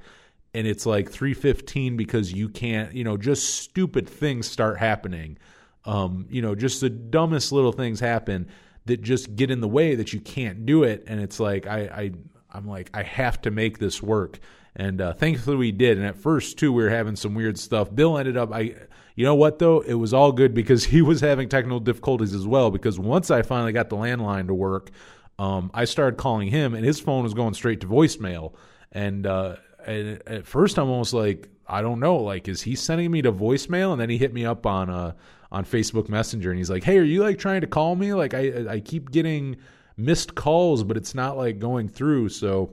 and it's like 3.15 because you can't, you know, just stupid things start happening. Um, you know, just the dumbest little things happen that just get in the way that you can't do it. And it's like, I, I I'm like, I have to make this work. And uh, thankfully we did. And at first too, we were having some weird stuff. Bill ended up, I, you know what though? It was all good because (laughs) he was having technical difficulties as well. Because once I finally got the landline to work, um, I started calling him, and his phone was going straight to voicemail. And, uh, and at first, I'm almost like, I don't know, like, is he sending me to voicemail? And then he hit me up on uh, on Facebook Messenger, and he's like, Hey, are you like trying to call me? Like, I I keep getting missed calls, but it's not like going through. So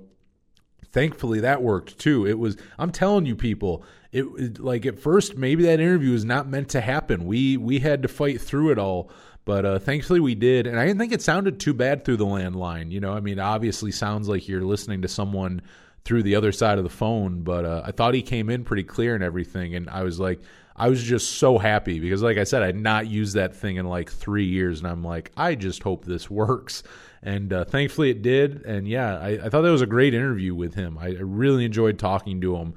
thankfully that worked too. It was I'm telling you people, it, like at first maybe that interview was not meant to happen. We we had to fight through it all. But uh, thankfully we did, and I didn't think it sounded too bad through the landline. You know, I mean, obviously sounds like you're listening to someone through the other side of the phone, but uh, I thought he came in pretty clear and everything, and I was like, I was just so happy because, like I said, I'd not used that thing in like three years, and I'm like, I just hope this (laughs) works. And uh, thankfully it did, and yeah, I, I, thought that was a great interview with him. I, I really enjoyed talking to him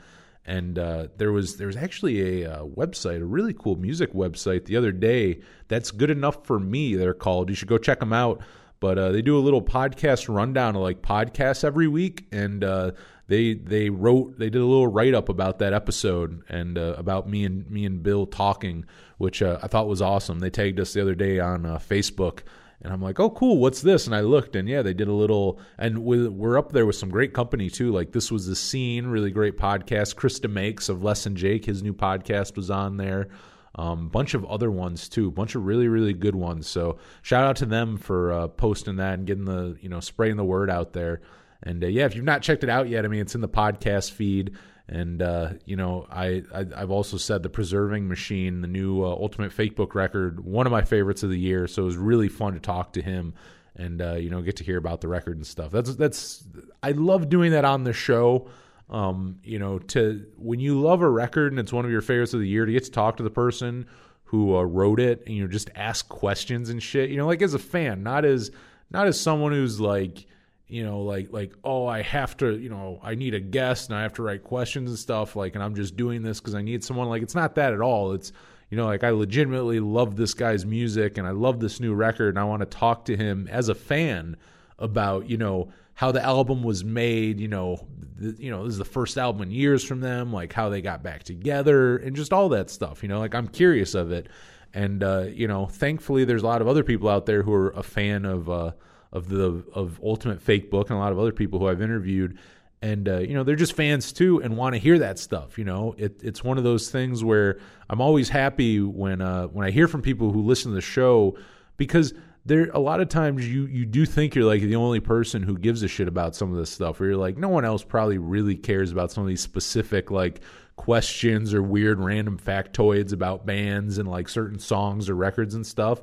and uh, there was there was actually a uh, website, a really cool music website the other day. That's good enough for me. They're called. You should go check them out. But uh, they do a little podcast rundown of like podcasts every week, and uh, they they wrote they did a little write up about that episode and uh, about me and me and Bill talking, which uh, I thought was awesome. They tagged us the other day on Facebook and I'm like, oh, cool, what's this? And I looked, and yeah, they did a little, and we're up there with some great company too. Like this was the scene, really great podcast. Chris DeMakes of Less Than Jake, his new podcast was on there. Um, bunch of other ones too, bunch of really really good ones. So shout out to them for uh, posting that and getting the you know spreading the word out there. And uh, yeah, if you've not checked it out yet, I mean it's in the podcast feed. And uh, you know, I, I I've also said the Preserving Machine, the new uh, Ultimate Fakebook record, one of my favorites of the year. So it was really fun to talk to him and uh, you know get to hear about the record and stuff. That's that's I love doing that on the show. Um, you know, to when you love a record and it's one of your favorites of the year, to get to talk to the person who uh, wrote it and you know just ask questions and shit. You know, like as a fan, not as not as someone who's like you know like like oh i have to you know i need a guest and i have to write questions and stuff like and i'm just doing this because i need someone like it's not that at all. It's you know like i legitimately love this guy's music and i love this new record and i want to talk to him as a fan about you know how the album was made you know you know this is the first album in years from them like how they got back together and just all that stuff you know like i'm curious of it. And uh, you know thankfully there's a lot of other people out there who are a fan of uh, of the of Ultimate Fakebook and a lot of other people who I've interviewed, and uh, you know they're just fans too and want to hear that stuff. You know, it, it's one of those things where I'm always happy when uh, when I hear from people who listen to the show because there a lot of times you you do think you're like the only person who gives a shit about some of this stuff where you're like no one else probably really cares about some of these specific like questions or weird random factoids about bands and like certain songs or records and stuff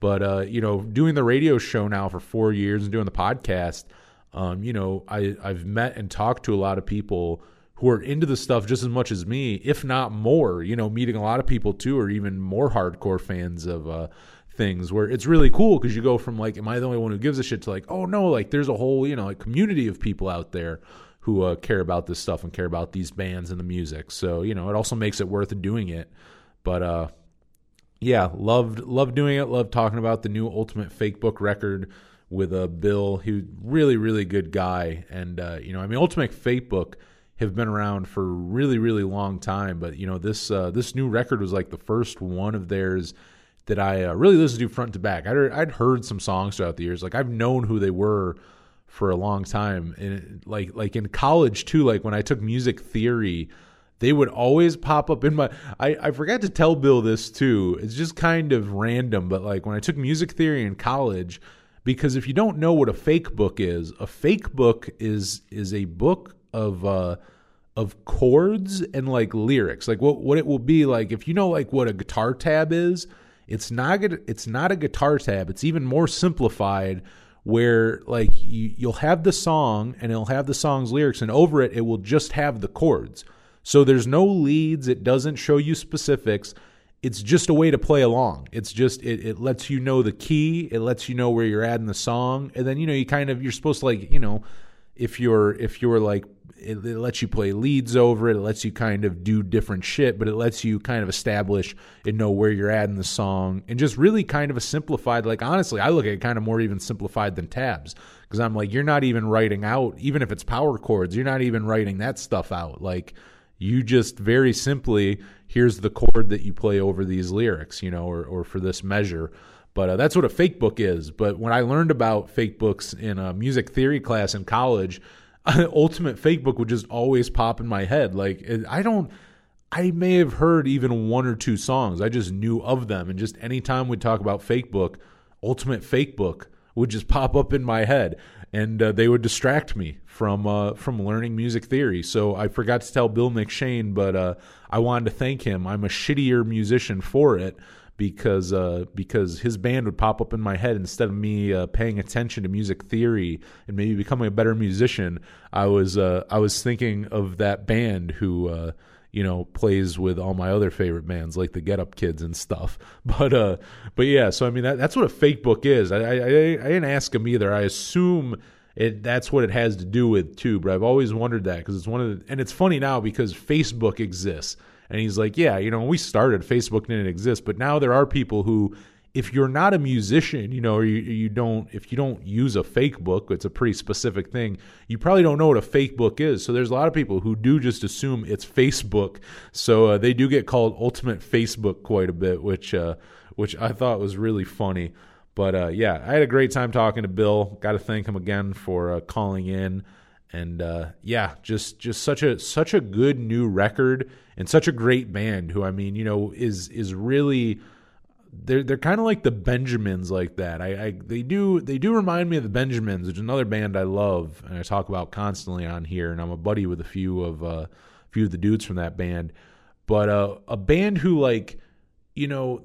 but uh, you know, doing the radio show now for four years and doing the podcast, um, you know, I I've met and talked to a lot of people who are into the stuff just as much as me, if not more. You know, meeting a lot of people too, or even more hardcore fans of uh, things. Where it's really cool because you go from like, am I the only one who gives a shit to like, oh no, like there's a whole you know like community of people out there who uh, care about this stuff and care about these bands and the music. So you know, it also makes it worth doing it. But uh, yeah, loved loved doing it. Loved talking about the new Ultimate Fakebook record with uh, Bill. He was really really good guy, and uh, you know, I mean, Ultimate Fakebook have been around for a really really long time, but you know, this uh, this new record was like the first one of theirs that I uh, really listened to front to back. I'd I'd heard some songs throughout the years, like I've known who they were for a long time, and like like in college too. Like when I took music theory they would always pop up in my I, I forgot to tell bill this too. It's just kind of random but like when i took music theory in college because if you don't know what a fake book is a fake book is is a book of uh of chords and like lyrics. Like what what it will be like if you know like what a guitar tab is it's not it's not a guitar tab. It's even more simplified where like you, you'll have the song and it'll have the song's lyrics and over it it will just have the chords so there's no leads, it doesn't show you specifics. It's just a way to play along. It's just it, it lets you know the key, it lets you know where you're at in the song, and then you know you kind of you're supposed to like, you know, if you're if you're like it, it, lets you play leads over it. It lets you kind of do different shit, but it lets you kind of establish and know where you're at in the song, and just really kind of a simplified. Like honestly, I look at it kind of more even simplified than tabs because I'm like, you're not even writing out, even if it's power chords, you're not even writing that stuff out. Like you just very simply, here's the chord that you play over these lyrics, you know, or, or for this measure. But uh, that's what a fake book is. But when I learned about fake books in a music theory class in college, (laughs) Ultimate Fakebook would just always pop in my head. Like, I don't. I may have heard even one or two songs. I just knew of them. And just anytime we talk about fake book, ultimate fake book would just pop up in my head and uh, they would distract me from uh, from learning music theory. So I forgot to tell Bill McShane, but uh, I wanted to thank him. I'm a shittier musician for it because uh, because his band would pop up in my head instead of me uh, paying attention to music theory and maybe becoming a better musician. I was uh, I was thinking of that band who you know plays with all my other favorite bands like the Get Up Kids and stuff. (laughs) But uh, but yeah, so I mean that, that's what a fake book is. I, I I didn't ask him either. I assume it that's what it has to do with too. But I've always wondered that because it's one of the and it's funny now because Facebook exists. And he's like, yeah, you know, when we started, Facebook didn't exist, but now there are people who if you're not a musician, you know, you, you don't, if you don't use a fake book, it's a pretty specific thing. You probably don't know what a fake book is. So there's a lot of people who do just assume it's Facebook. So uh, they do get called Ultimate Facebook quite a bit, which uh, which I thought was really funny. But uh, yeah, I had a great time talking to Bill. Got to thank him again for uh, calling in, and uh, yeah, just just such a such a good new record and such a great band. Who I mean, you know, is is really they're they're kind of like the Benjamins like that. I, I, they do they do remind me of the Benjamins, which is another band I love and I talk about constantly on here. And I'm a buddy with a few of uh, a few of the dudes from that band. But uh, a band who like, you know,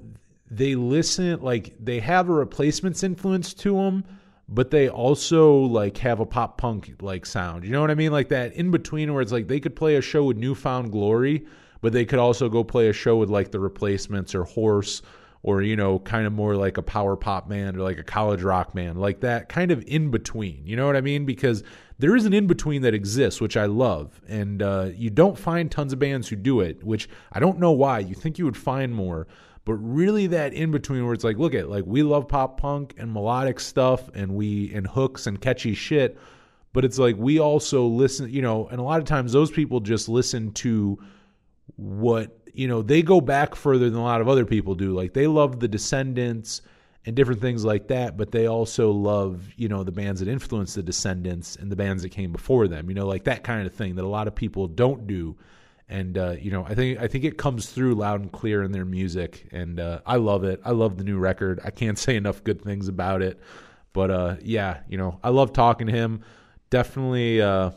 they listen like they have a replacements influence to them, but they also like have a pop punk like sound. You know what I mean? Like that in between where it's like they could play a show with New Found Glory, but they could also go play a show with like the replacements or Horse or you know kind of more like a power pop man or like a college rock man like that kind of in between. You know what i mean? Because there is an in between that exists which i love. And uh, you don't find tons of bands who do it which i don't know why. You think you would find more but really that in between where it's like look at like we love pop punk and melodic stuff and we and hooks and catchy shit but it's like we also listen you know and a lot of times those people just listen to what you know they go back further than a lot of other people do. Like they love the Descendents and different things like that but they also love you know the bands that influenced the Descendents and the bands that came before them you know like that kind of thing that a lot of people don't do. And uh, you know i think i think it comes through loud and clear in their music. And uh, i love it. I love the new record. I can't (laughs) say enough good things about it. But uh, yeah you know i love talking to him. Definitely uh,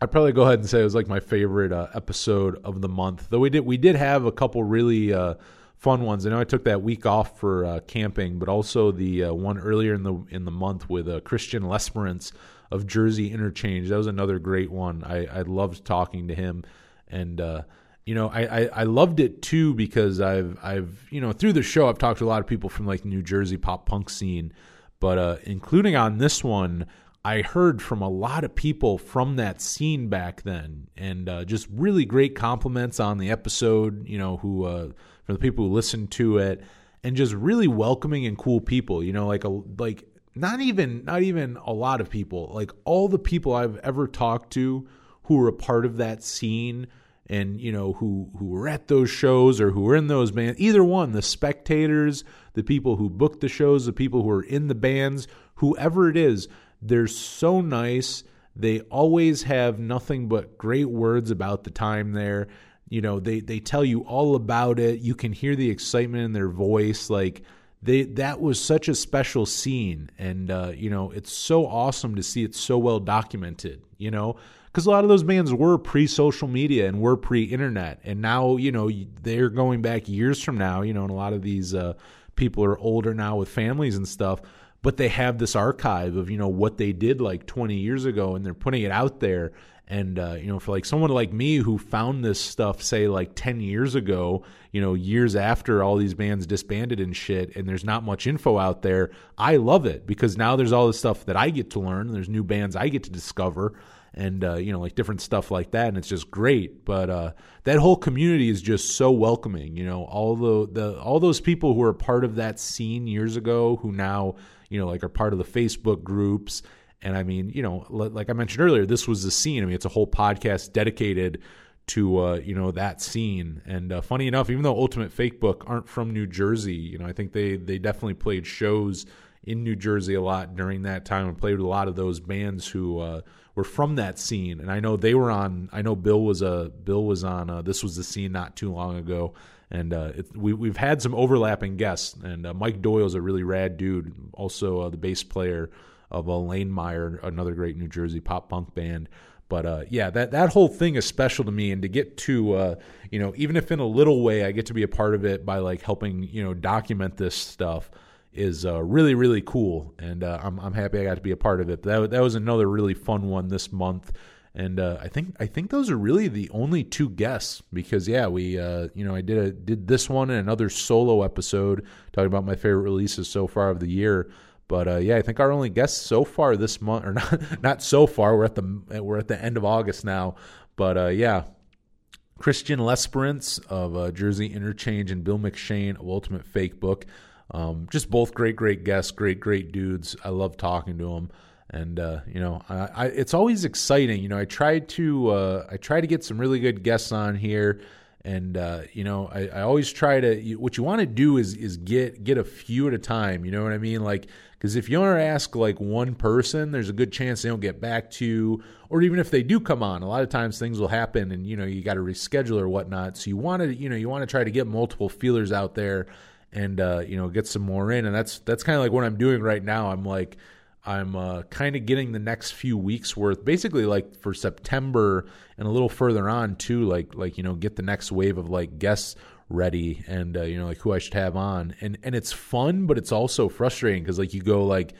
I'd probably go ahead and say it was like my favorite uh, episode of the month. Though we did we did have a couple really uh, fun ones. I know I took that week off for uh, camping, but also the uh, one earlier in the in the month with uh, Christian Lesperance of Jersey Interchange. That was another great one. I, I loved talking to him, and uh, you know I, I, I loved it too because I've I've you know through the show I've talked to a lot of people from like New Jersey pop punk scene, but including on this one. I heard from a lot of people from that scene back then, and uh, just really great compliments on the episode. You know, who uh, for the people who listened to it, and just really welcoming and cool people. You know, like a like not even not even a lot of people, like all the people I've ever talked to who were a part of that scene and you know who who were at those shows or who were in those bands either one the spectators the people who booked the shows the people who are in the bands whoever it is they're so nice. They always have nothing but great words about the time there. You know, they they tell you all about it. You can hear the excitement in their voice. Like they that was such a special scene, and uh, you know, it's so awesome to see it so well documented. You know, because a lot of those bands were pre-social media and were pre-internet, and now you know they're going back years from now. You know, and a lot of these uh, people are older now with families and stuff but they have this archive of you know what they did like 20 years ago and they're putting it out there. And uh, you know for like someone like me who found this stuff say like 10 years ago you know years after all these bands disbanded and shit and there's not much info out there i love it because now there's all this stuff that i get to learn there's new bands i get to discover and uh, you know like different stuff like that and it's just great. But uh, that whole community is just so welcoming you know all the, the all those people who are part of that scene years ago who now you know, like are part of the Facebook groups. And I mean, you know, like I mentioned earlier, this was the scene. I mean, it's a whole podcast dedicated to uh, you know that scene. And uh, funny enough, even though Ultimate Fakebook aren't from New Jersey, you know, I think they they definitely played shows in New Jersey a lot during that time and played with a lot of those bands who uh, were from that scene. And I know they were on. I know Bill was a Bill was on. Uh, this was the scene not too long ago and uh, it, we, we've had some overlapping guests. And uh, Mike Doyle's a really rad dude, also uh, the bass player of Lane Meyer, another great New Jersey pop punk band. But uh, yeah, that that whole thing is special to me, and to get to uh, you know, even if in a little way, I get to be a part of it by like helping you know document this stuff is uh, really really cool, and I'm I'm happy I got to be a part of it. But that that was another really fun one this month and uh, I think I think those are really the only two guests because yeah we uh, you know I did a, did this one and another solo episode talking about my favorite releases so far of the year. But uh, yeah I think our only guests so far this month or (laughs) not not so far we're at the we're at the end of August now. But uh, yeah Christian Lesperance of uh, Jersey Interchange and Bill McShane of Ultimate Fakebook. Um, just both great great guests great great dudes. I love talking to them and uh, you know, I, I, it's always exciting. You know, I tried to uh, I try to get some really good guests on here, and uh, you know, I, I, always try to. What you want to do is is get get a few at a time. You know what I mean? Like, because if you only ask like one person, there's a good chance they don't get back to you, or even if they do come on, a lot of times things will happen, and you know, you got to reschedule or whatnot. So you want to, you know, you want to try to get multiple feelers out there, and uh, you know, get some more in, and that's that's kind of like what I'm doing right now. I'm like I'm uh, kind of getting the next few weeks worth, basically like for September and a little further on too. Like like you know, get the next wave of like guests ready and uh, you know like who I should have on, and and it's fun, but it's also frustrating because like you go like.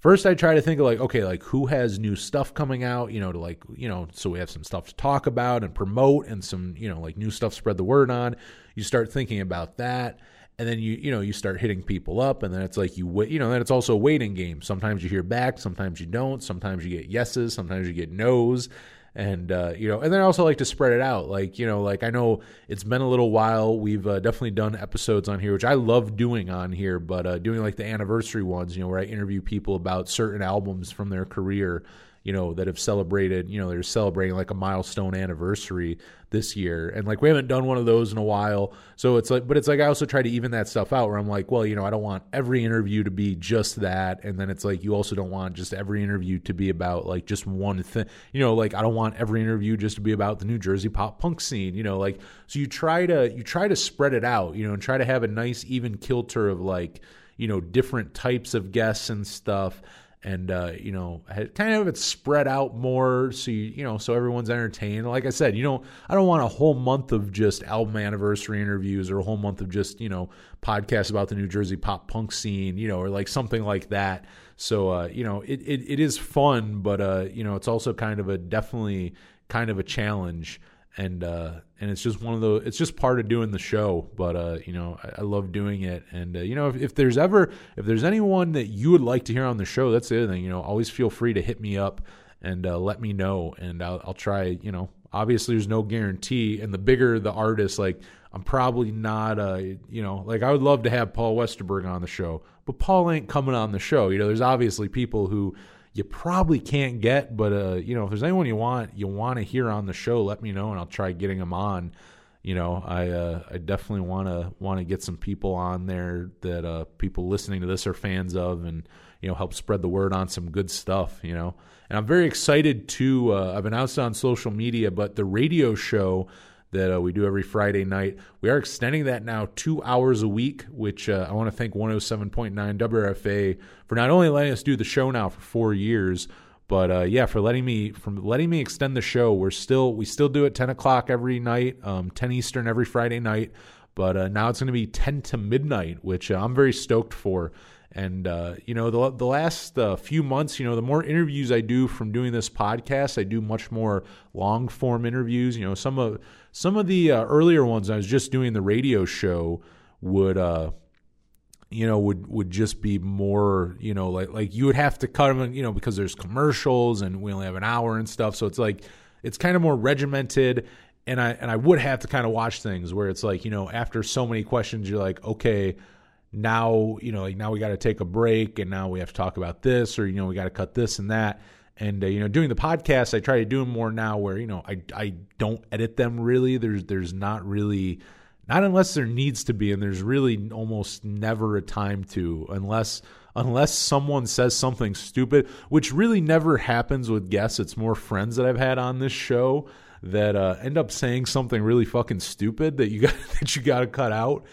First, I try to think of like, okay, like who has new stuff coming out, you know, to like, you know, so we have some stuff to talk about and promote and some, you know, like new stuff spread the word on. You start thinking about that and then you you know you start hitting people up and then it's like you wait you know then it's also a waiting game. Sometimes you hear back sometimes you don't. Sometimes you get yeses sometimes you get nos. And uh, you know and then i also like to spread it out. Like you know like i know it's been a little while. We've uh, definitely done episodes on here which i love doing on here but uh, doing like the anniversary ones you know where i interview people about certain albums from their career you know that have celebrated you know they're celebrating like a milestone anniversary this year. And like we haven't done one of those in a while. So it's like but it's like i also try to even that stuff out where i'm like well you know i don't want every interview to be just that. And then it's like you also don't want just every interview to be about like just one thing you know like i don't want every interview just to be about the new jersey pop punk scene you know like so you try to you try to spread it out you know and try to have a nice even kilter of like you know different types of guests and stuff and uh, you know kind of it's spread out more so you, you know so everyone's entertained. Like i said you know i don't want a whole month of just album anniversary interviews or a whole month of just you know podcasts about the new jersey pop punk scene you know or like something like that. So uh, you know it, it, it is fun but uh, you know it's also kind of a definitely kind of a challenge and uh, and it's just one of the It's just part of doing the show. But uh, you know, I, I love doing it. And uh, you know, if, if there's ever if there's anyone that you would like to hear on the show, that's the other thing. You know, always feel free to hit me up and uh, let me know, and I'll, I'll try. You know, obviously there's no guarantee, and the bigger the artist, like I'm probably not. Uh, you know, like I would love to have Paul Westerberg on the show, but Paul ain't coming on the show. You know, there's obviously people who you probably can't get. But uh, you know, if there's anyone you want you want to hear on the show, let me know and I'll try getting them on. You know, I uh, I definitely want to want to get some people on there that uh, people listening to this are fans of, and you know, help spread the word on some good stuff. You know, and I'm very excited to. Uh, I've announced on social media, but the radio show that uh, we do every Friday night. We are extending that now two hours a week, which uh, I want to thank 107.9 WRFA for not only letting us do the show now for four years, but uh, yeah, for letting me from letting me extend the show. We're still we still do it 10 o'clock every night, um, 10 Eastern every Friday night. But uh, now it's going to be 10 to midnight, which uh, I'm very stoked for. And uh, you know, the the last few months, you know, the more interviews I do from doing this podcast, I do much more long form interviews. You know, some of some of the uh, earlier ones I was just doing the radio show would uh you know would would just be more you know like like you would have to cut them you know because there's commercials and we only have an hour and stuff. So it's like it's kind of more regimented. And I and I would have to kind of watch things where it's like you know after so many questions you're like okay now you know like now we got to take a break and now we have to talk about this or you know we got to cut this and that and uh, you know doing the podcast i try to do them more now where you know i i don't edit them really. There's there's not really not unless there needs to be and there's really almost never a time to unless unless someone says something stupid which really never happens with guests. It's more friends that i've had on this show that uh, end up saying something really fucking stupid that you (laughs) got that you got to cut out.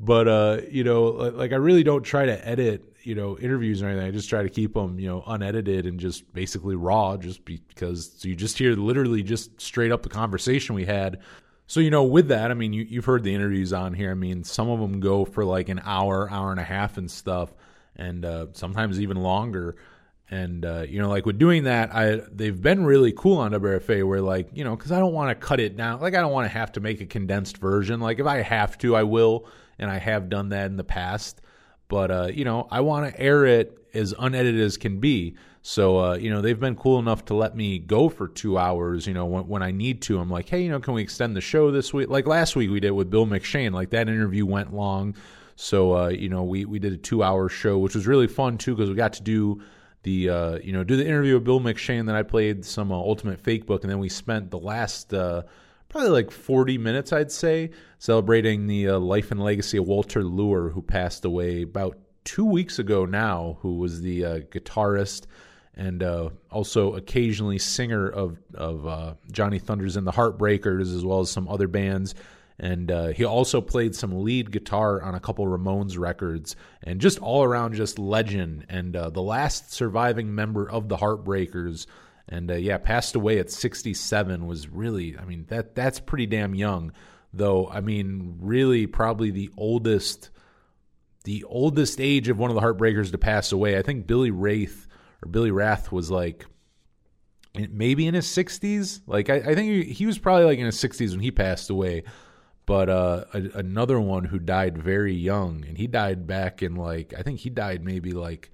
But uh, you know like i really don't try to edit you know interviews or anything. I just try to keep them you know unedited and just basically raw, just because so you just hear literally just straight up the conversation we had. So you know, with that, I mean, you, you've heard the interviews on here. I mean, some of them go for like an hour, hour and a half, and stuff, and uh, sometimes even longer. And uh, you know, like with doing that, I they've been really cool on WRFA. Where like you know, because I don't want to cut it down. Like I don't want to have to make a condensed version. Like if I have to, I will, and I have done that in the past. But uh, you know, I want to air it as unedited as can be. So uh, you know, they've been cool enough to let me go for two hours. You know, when, when I need to, I'm like, hey, you know, can we extend the show this week? Like last week we did with Bill McShane. Like that interview went long, so uh, you know, we we did a two hour show, which was really fun too because we got to do the uh, you know do the interview with Bill McShane. Then I played some uh, Ultimate Fakebook, and then we spent the last uh, probably like 40 minutes, I'd say, celebrating the uh, life and legacy of Walter Lure, who passed away about two weeks ago now, who was the uh, guitarist and uh, also occasionally singer of, of uh, Johnny Thunders and the Heartbreakers, as well as some other bands. and uh, he also played some lead guitar on a couple Ramones records, and just all around just legend, and uh, the last surviving member of the Heartbreakers, and uh, yeah, passed away at 67. Was really, I mean, that that's pretty damn young, though. I mean, really, probably the oldest, the oldest age of one of the Heartbreakers to pass away. I think Billy Wraith or Billy Rath was like maybe in his 60s. Like I, I think he, was probably like in his 60s when he passed away. But uh, a, another one who died very young, and he died back in like I think he died maybe like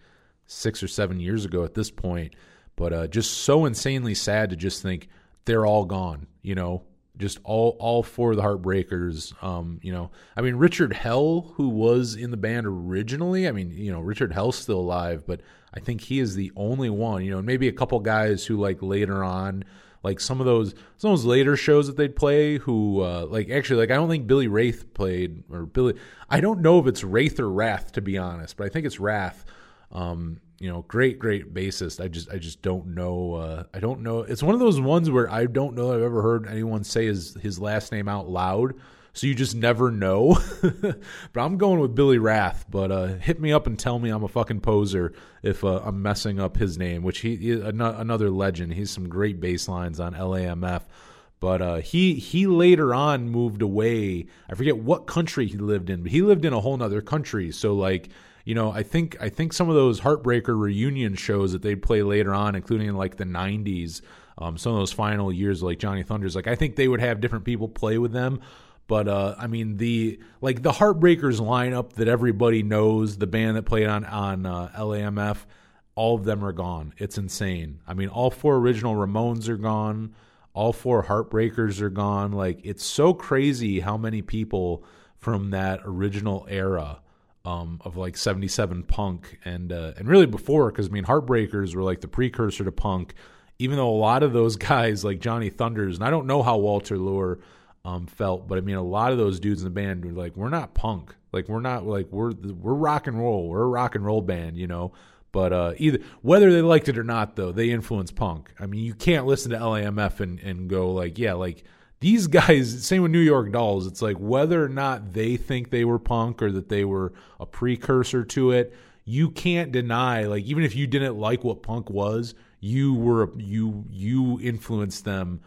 six or seven years ago at this point. But uh, just so insanely sad to just think they're all gone. You know, just all all four of the Heartbreakers. Um, you know, I mean Richard Hell, who was in the band originally. I mean, you know, Richard Hell's still alive, but I think he is the only one. You know, and maybe a couple guys who like later on, like some of those some of those later shows that they'd play. Who uh, like actually like I don't think Billy Wraith played or Billy. I don't know if it's Wraith or Rath to be honest, but I think it's Rath. Um, you know, great, great bassist. I just, I just don't know. Uh, I don't know. It's one of those ones where I don't know. I've ever heard anyone say his his last name out loud so you just never know. (laughs) but I'm going with Billy Rath. But uh, hit me up and tell me I'm a fucking poser if uh, I'm messing up his name, which he, he another legend. He's some great bass lines on LAMF. But uh, he he later on moved away. I forget what country he lived in, but he lived in a whole nother country. So like you know, I think I think some of those Heartbreaker reunion shows that they'd play later on, including in like the '90s, um, some of those final years, like Johnny Thunders, like I think they would have different people play with them. But uh, I mean the like the Heartbreakers lineup that everybody knows, the band that played on on uh, LAMF, all of them are gone. It's insane. I mean, all four original Ramones are gone. All four Heartbreakers are gone. Like it's so crazy how many people from that original era um, of like '77 punk and uh, and really before, because I mean Heartbreakers were like the precursor to punk. Even though a lot of those (laughs) guys, like Johnny Thunders, and I don't know how Walter Lure um, felt. But I mean, a lot of those dudes in the band were like, we're not punk. Like we're not like we're we're rock and roll. We're a rock and roll band, you know. But uh, either whether they liked it or not, though, they influenced punk. I mean, you can't listen to LAMF and and go like, yeah, like these guys. Same with New York Dolls. It's like whether or not they think they were punk or that they were a precursor to it. You can't deny, like even if you didn't like what punk was, you were you you influenced them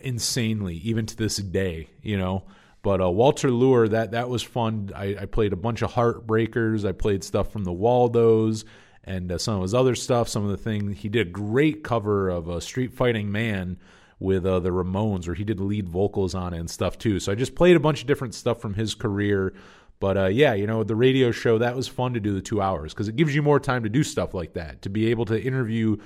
insanely, even to this day, you know. But uh, Walter Lure, that that was fun. I, I, played a bunch of Heartbreakers. I played stuff from the Waldos and uh, some of his other stuff. Some of the things he did a great cover of a uh, Street Fighting Man with uh, the Ramones, where he did lead vocals on it and stuff too. So I just played a bunch of different stuff from his career. But uh, yeah, you know, the radio show that was fun to do the two hours because it gives you more time to do stuff like that, to be able to interview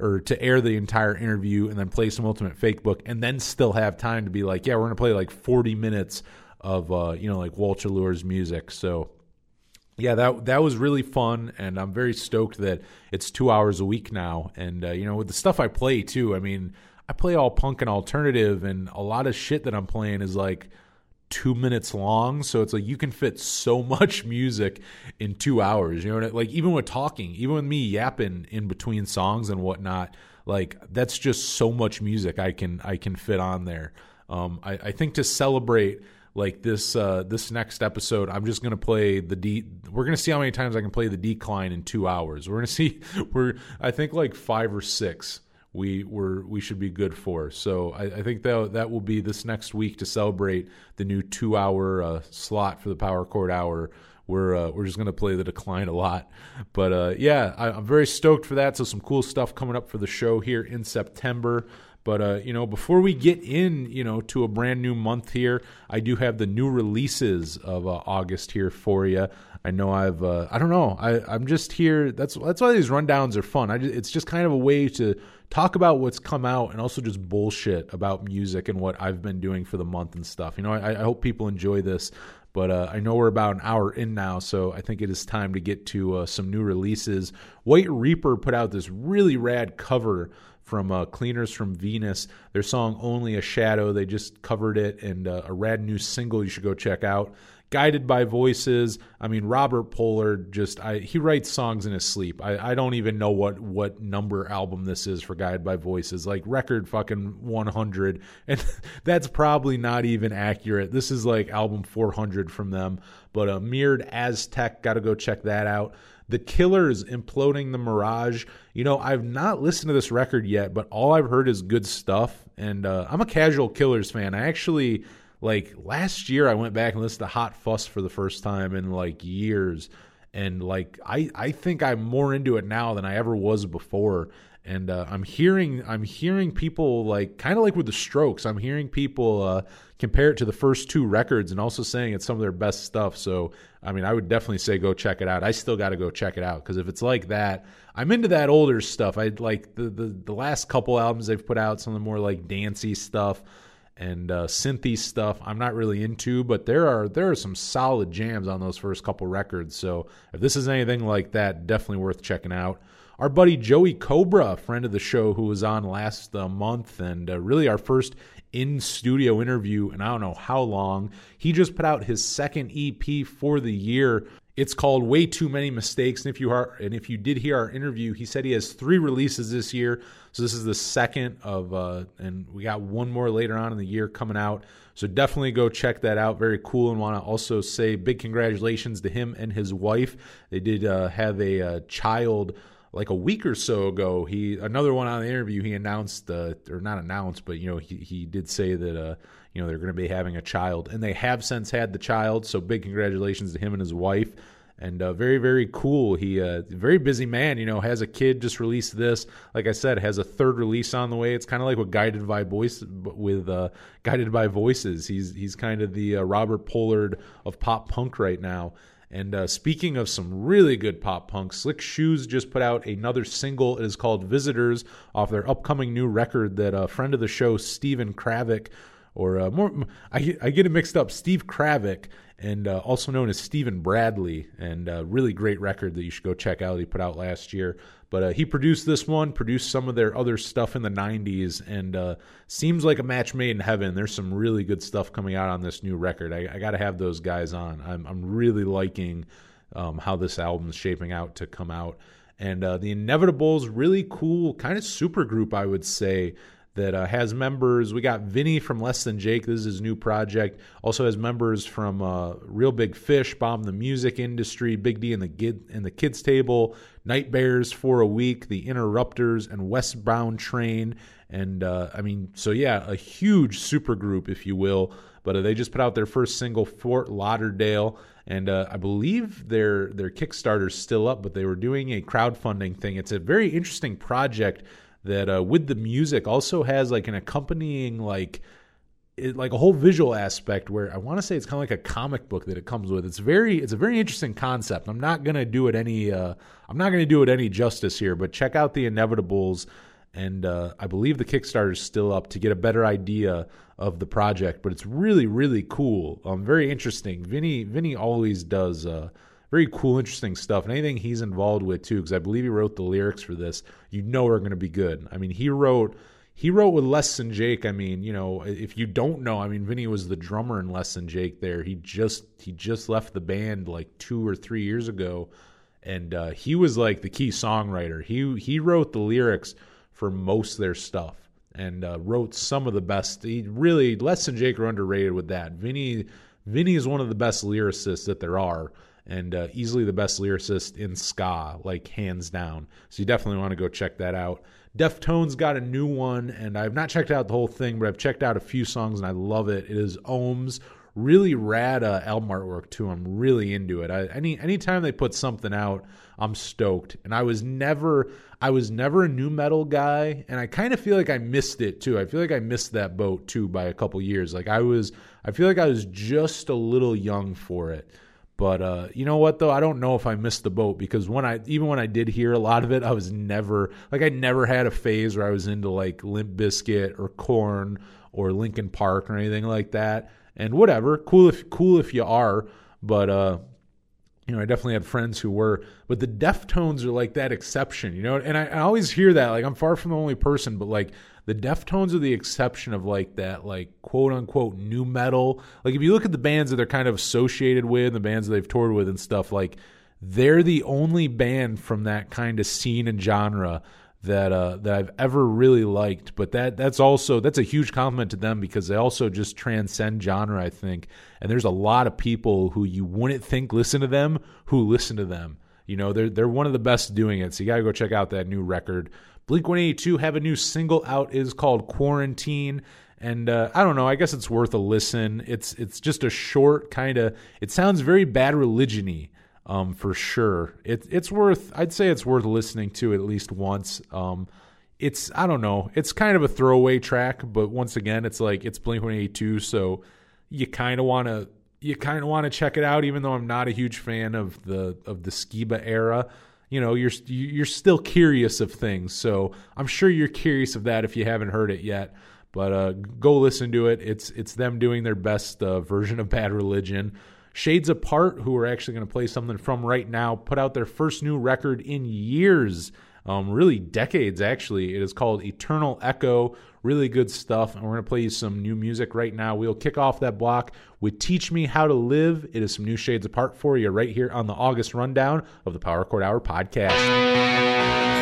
or to air the entire interview and then play some Ultimate Fakebook and then still have time to be like yeah we're going to play like 40 minutes of uh, you know like walter lure's music so yeah that that was really fun and i'm very stoked that it's two hours a week now and uh, you know with the stuff i play too i mean i play all punk and alternative and a lot of shit that i'm playing is like two minutes long. So it's like you can fit so (laughs) much music in two hours. You know, like even with talking, even with me yapping in between songs and whatnot, like that's just so much music I can I can fit on there. Um, I, I think to celebrate like this uh, this next episode, I'm just gonna play the D. We're gonna see how many times I can play the decline in two hours. We're gonna (laughs) see. We're I think like five or six we were we should be good for. So I, I, think that that will be this next week to celebrate the new two hour uh, slot for the Power Chord Hour. We're uh, we're just gonna play the decline a lot, but uh, yeah, I, I'm very stoked for that. So some cool stuff coming up for the show here in September. But uh, you know, before we get in, you know, to a brand new month here, I do have the new releases of uh, August here for you. I know I've uh, I don't know I I'm just here. That's that's why these rundowns are fun. I just, it's just kind of a way to talk about what's come out and also just bullshit about music and what I've been doing for the month and stuff. You know, I, I hope people enjoy this. But uh, I know we're about an hour in now, so I think it is time to get to uh, some new releases. White Reaper put out this really rad cover from uh, Cleaners from Venus. Their song Only a Shadow, they just covered it, and uh, a rad new single you should go check out. Guided by Voices. I mean, Robert Pollard just I, he writes songs in his sleep. I, I don't even know what what number album this is for Guided by Voices. Like record fucking 100, (laughs) and that's probably not even accurate. This is like album 400 from them. But uh, Mirrored Aztec, got to go check that out. The Killers imploding the Mirage. You know, I've not listened to this record yet, but all I've heard is good stuff. And uh, I'm a casual Killers fan. I actually like last year I went back and listened to Hot Fuss for the first time in like years. And like I, I think I'm more into it now than I ever was before. And uh, I'm hearing I'm hearing people like kind of like with the Strokes. I'm hearing people uh, compare it to the first two records and also saying it's some of their best stuff. So I mean, I would definitely say go check it out. I still got to go check it out because if it's like that, I'm into that older stuff. I like the, the the last couple albums they've put out, some of the more like dancey stuff and uh, synthy stuff I'm not really into, but there are there are some solid jams on those first couple records. So if this is anything like that, definitely worth checking out. Our buddy Joey Cobra, friend of the show, who was on last uh, month, and uh, really our first in studio interview, and I don't know how long. He just put out his second EP for the year. It's called Way Too Many Mistakes. And if you are and if you did hear our interview, he said he has three releases this year. So this is the second of uh and we got one more later on in the year coming out. So definitely go check that out. Very cool and want to also say big congratulations to him and his wife. They did uh, have a, uh child like a week or so ago, he another one on the interview. He announced, uh, or not announced, but you know, he he did say that uh, you know they're going to be having a child, and they have since had the child. So big congratulations to him and his wife, and uh, very very cool. He uh, very busy man, you know, has a kid. Just released this, like I said, has a third release on the way. It's kind of like what Guided by Voice with uh, Guided by Voices. He's he's kind of the uh, Robert Pollard of pop punk right now. And uh, speaking of some really good pop punk, Slick Shoes just put out another single. It is called Visitors off their upcoming new record that a friend of the show, Steven Kravac, or uh, more, I, I get it mixed up, Steve Kravac, and uh, also known as Stephen Bradley, and uh, really great record that you should go check out. He put out last year, but uh, he produced this one, produced some of their other stuff in the '90s, and uh, seems like a match made in heaven. There's some really good stuff coming out on this new record. I, I got to have those guys on. I'm, I'm really liking um, how this album's shaping out to come out, and uh, the Inevitables, really cool, kind of super group, I would say that uh, has members. We got Vinny from Less Than Jake. This is his new project. Also has members from uh, Real Big Fish, Bomb the Music Industry, Big D and the Kid and the Kids Table, Night Bears for a Week, The Interrupters, and Westbound Train. And uh, I mean, so yeah, a huge super group, if you will. But uh, they just put out their first single, Fort Lauderdale, and uh, I believe their their Kickstarter's still up. But they were doing a crowdfunding thing. It's a very interesting project that uh, with the music also has like an accompanying like it, like a whole visual aspect where I want to say it's kind of like a comic book that it comes with. It's very it's a very interesting concept. I'm not gonna do it any uh, I'm not gonna do it any justice here, but check out the Inevitables, and uh, I believe the Kickstarter is still up to get a better idea of the project. But it's really really cool. Um, very interesting. Vinny Vinny always does. Uh, very cool, interesting stuff. And anything he's involved with too, because I believe he wrote the lyrics for this, you know are going to be good. I mean, he wrote he wrote with Less Than Jake. I mean, you know, if you don't know, I mean, Vinny was the drummer in Less Than Jake. There, he just he just left the band like two or three years ago, and uh, he was like the key songwriter. He he wrote the lyrics for most of their stuff and uh, wrote some of the best. He really Less Than Jake are underrated with that. Vinny Vinny is one of the best lyricists that there are and uh, easily the best lyricist in ska, like hands down. So you definitely want to go check that out. Deftones got a new one, and I've not checked out the whole thing, but I've checked out a few songs and I love it. It is Ohms, really rad uh, album artwork too. I'm really into it. I, any anytime they put something out, I'm stoked. And I was never I was never a nu metal guy, and I kind of feel like I missed it too. I feel like I missed that boat too by a couple years. Like I was, I feel like I was just a little young for it. But uh, you know what though? I don't know if I missed the boat because when I even when I did hear a lot of it, I was never like I never had a phase where I was into like Limp Bizkit or Korn or Linkin Park or anything like that. And whatever, cool if cool if you are, but uh, you know, I definitely had friends who were, but the Deftones are like that exception, you know. And I, I always hear that, like I'm far from the only person, but like the Deftones are the exception of like that, like quote unquote nu metal. Like if you look at the bands that they're kind of associated with, the bands that they've toured with and stuff, like they're the only band from that kind of scene and genre that uh, that I've ever really liked. But that that's also that's a huge compliment to them because they also just transcend genre, I think. And there's a lot of people who you wouldn't think listen to them who listen to them. You know, they're they're one of the best doing it. So you got to go check out that new record. Blink 182 have a new single out is called Quarantine. And uh, I don't know. I guess it's worth a listen. It's it's just a short kind of. It sounds very bad religiony um, for sure. It, it's worth, I'd say it's worth listening to at least once. Um, it's, I don't know, it's kind of a throwaway track, but once again, it's like, it's Blink 182, so you kind of want to, you kind of want to check it out, even though I'm not a huge fan of the, of the Skiba era. You know, you're, you're still curious of things. So I'm sure you're curious of that if you haven't heard it yet but uh, go listen to it. It's it's them doing their best uh, version of Bad Religion. Shades Apart, who are actually going to play something from right now, put out their first new record in years, um, really decades actually. It is called Eternal Echo. Really good stuff. And we're going to play you some new music right now. We'll kick off that block with Teach Me How to Live. It is some new Shades Apart for you right here on the August rundown of the Power Chord Hour podcast.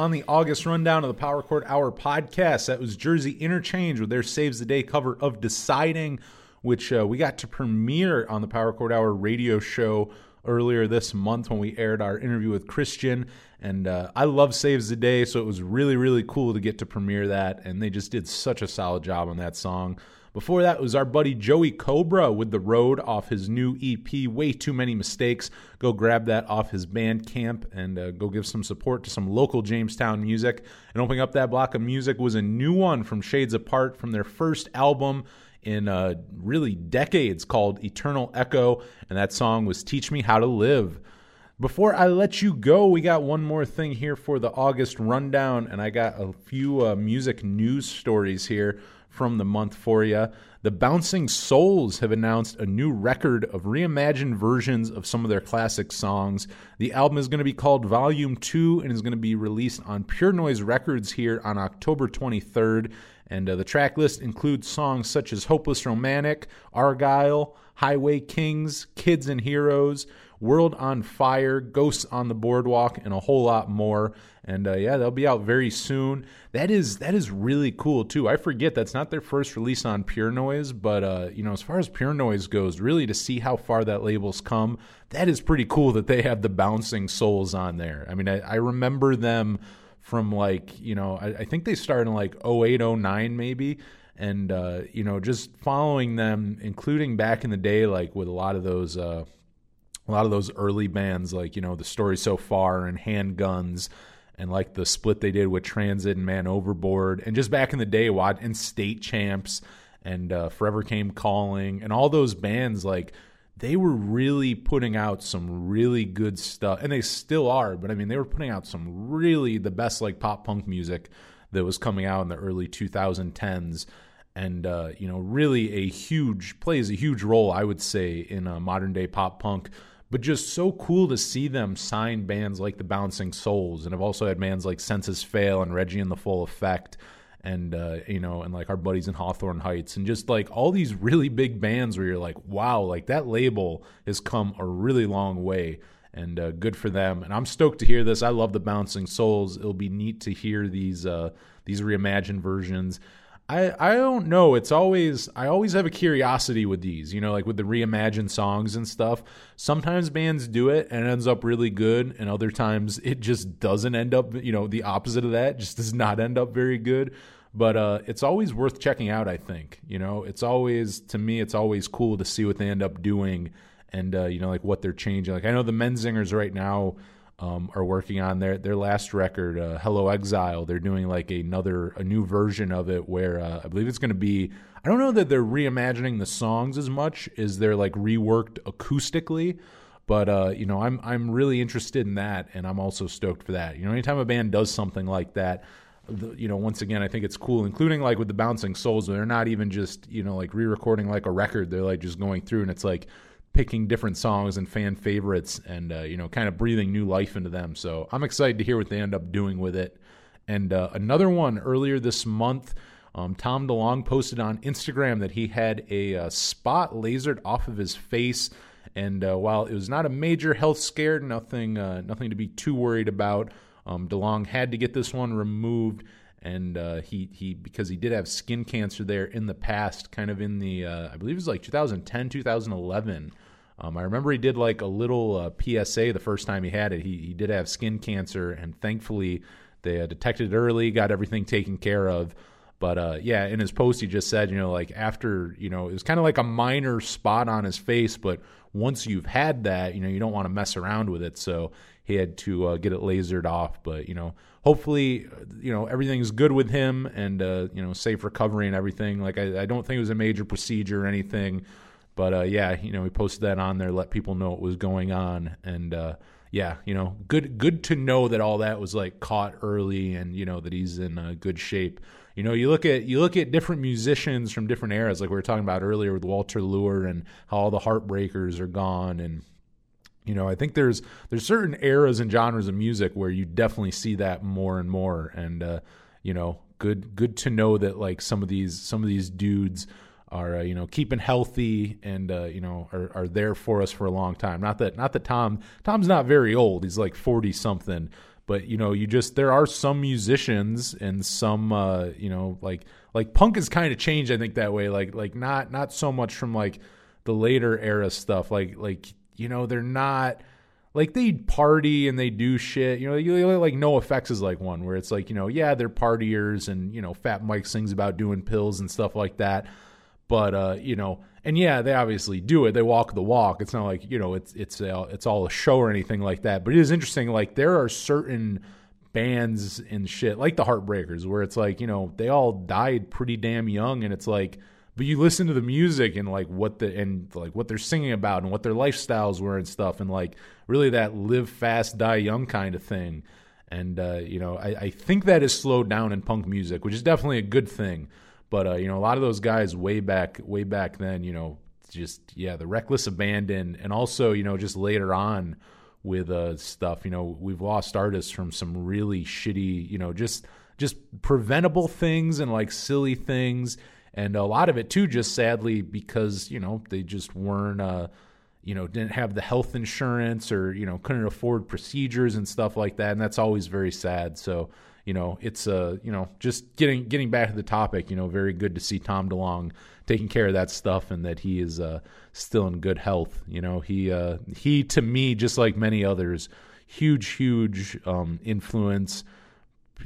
On the August rundown of the Power Chord Hour podcast. That was Jersey Interchange with their Saves the Day cover of Deciding, which uh, we got to premiere on the Power Chord Hour radio show earlier this month when we aired our interview with Christian. And uh, I love Saves the Day, so it was really, really cool to get to premiere that. And they just did such a solid job on that song. Before that was our buddy Joey Cobra with The Road off his new EP, Way Too Many Mistakes. Go grab that off his Bandcamp and uh, go give some support to some local Jamestown music. And opening up that block of music was a new one from Shades Apart from their first album in uh, really decades called Eternal Echo. And that song was Teach Me How to Live. Before I let you go, we got one more thing here for the August rundown, and I got a few uh, music news stories here from the month for you. The Bouncing Souls have announced a new record of reimagined versions of some of their classic songs. The album is going to be called Volume 2 and is going to be released on Pure Noise Records here on October 23rd. And uh, the track list includes songs such as Hopeless Romantic, Argyle, Highway Kings, Kids and Heroes, World on Fire, Ghosts on the Boardwalk, and a whole lot more. And uh, yeah, they'll be out very soon. That is that is really cool too. I forget that's not their first release on Pure Noise, but uh, you know, as far as Pure Noise goes, really to see how far that label's come, that is pretty cool that they have the Bouncing Souls on there. I mean, I, I remember them from like you know, I, I think they started in like 08, 09 maybe and uh, you know just following them including back in the day like with a lot of those uh, a lot of those early bands like you know the story so far and handguns and like the split they did with transit and man overboard. And just back in the day what and state champs and uh, forever came calling and all those bands like they were really putting out some really good stuff. And they still are but i mean they were putting out some really the best like pop punk music that was coming out in the early 2010s and uh, you know really a huge plays a huge role i would say in uh, modern day pop punk. But just so cool to see them sign bands like the Bouncing Souls, and I've also had bands like Senses Fail and Reggie and the Full Effect, and uh, you know, and like our buddies in Hawthorne Heights, and just like all these really big bands where you're like, wow, like that label has come a really long way, and uh, good for them. And I'm stoked to hear this. I love the Bouncing Souls. It'll be neat to hear these uh, these reimagined versions. I, I don't know. It's always I always have a curiosity with these, you know, like with the reimagined songs and stuff. Sometimes bands do it and it ends up really good, and other times it just doesn't end up, you know, the opposite of that, just does not end up very good. But uh, it's always worth checking out. I think, you know, it's always to me, it's always cool to see what they end up doing, and uh, you know, like what they're changing. Like I know the Menzingers right now um, are working on their their last record, uh, "Hello Exile." They're doing like another a new version of it where uh, I believe it's going to be. I don't know that they're reimagining the songs as much as they're like reworked acoustically, but uh, you know I'm I'm really interested in that, and I'm also stoked for that. You know, anytime a band does something like that. The, you know, once again, I think it's cool, including like with the Bouncing Souls, where they're not even just you know like re-recording like a record. They're like just going through, and it's like picking different songs and fan favorites and uh, you know kind of breathing new life into them. So i'm excited to hear what they end up doing with it. And uh, another one earlier this month um, tom DeLonge posted on instagram that he had a uh, spot lasered off of his face. And uh, while it was not a major health scare nothing uh, nothing to be too worried about um, DeLonge had to get this one removed. And uh, he he because he did have skin cancer there in the past, kind of in the uh, I believe it was like 2010 2011. Um, I remember he did like a little uh, PSA the first time he had it. He he did have skin cancer, and thankfully they uh, detected it early, got everything taken care of. But uh, yeah, in his post, he just said, you know, like after, you know, it was kind of like a minor spot on his face, but once you've had that, you know, you don't want to mess around with it. So he had to uh, get it lasered off. But, you know, hopefully, you know, everything's good with him and, uh, you know, safe recovery and everything. Like, I, I, don't think it was a major procedure or anything. But uh, yeah, you know, we posted that on there, let people know what was going on. And, uh, yeah, you know, good good to know that all that was like caught early, and you know that he's in uh, good shape. You know, you look at you look at different musicians from different eras, like we were talking about earlier with Walter Lure, and how all the Heartbreakers are gone, and you know, I think there's there's certain eras and genres of music where you definitely see that more and more, and uh, you know, good good to know that like some of these some of these dudes are uh, you know keeping healthy and uh, you know are, are there for us for a long time. Not that not that Tom Tom's not very old. He's like forty something, but you know, you just there are some musicians and some uh, you know, like like punk has kind of changed. I think that way. Like like not not so much from like the later era stuff. Like like you know, they're not like they party and they do shit. You know, like NOFX is like one where it's like you know, yeah, they're partiers and you know, Fat Mike sings about doing pills and stuff like that. But uh, you know, and yeah, they obviously do it. They walk the walk. It's not like you know, it's it's uh, it's all a show or anything like that. But it is interesting. Like there are certain bands and shit like the Heartbreakers where it's like you know they all died pretty damn young, and it's like but you listen to the music and like what the and like what they're singing about and what their lifestyles were and stuff and like really that live fast die young kind of thing and uh, you know I, I think that is slowed down in punk music which is definitely a good thing but uh, you know a lot of those guys way back way back then you know just yeah the reckless abandon and also you know just later on with uh, stuff you know we've lost artists from some really shitty you know just just preventable things and like silly things. And a lot of it too just sadly because you know they just weren't uh you know didn't have the health insurance or you know couldn't afford procedures and stuff like that. And that's always very sad. So you know it's uh you know just getting getting back to the topic you know very good to see Tom DeLonge taking care of that stuff and that he is uh still in good health you know he uh he to me just like many others huge huge um influence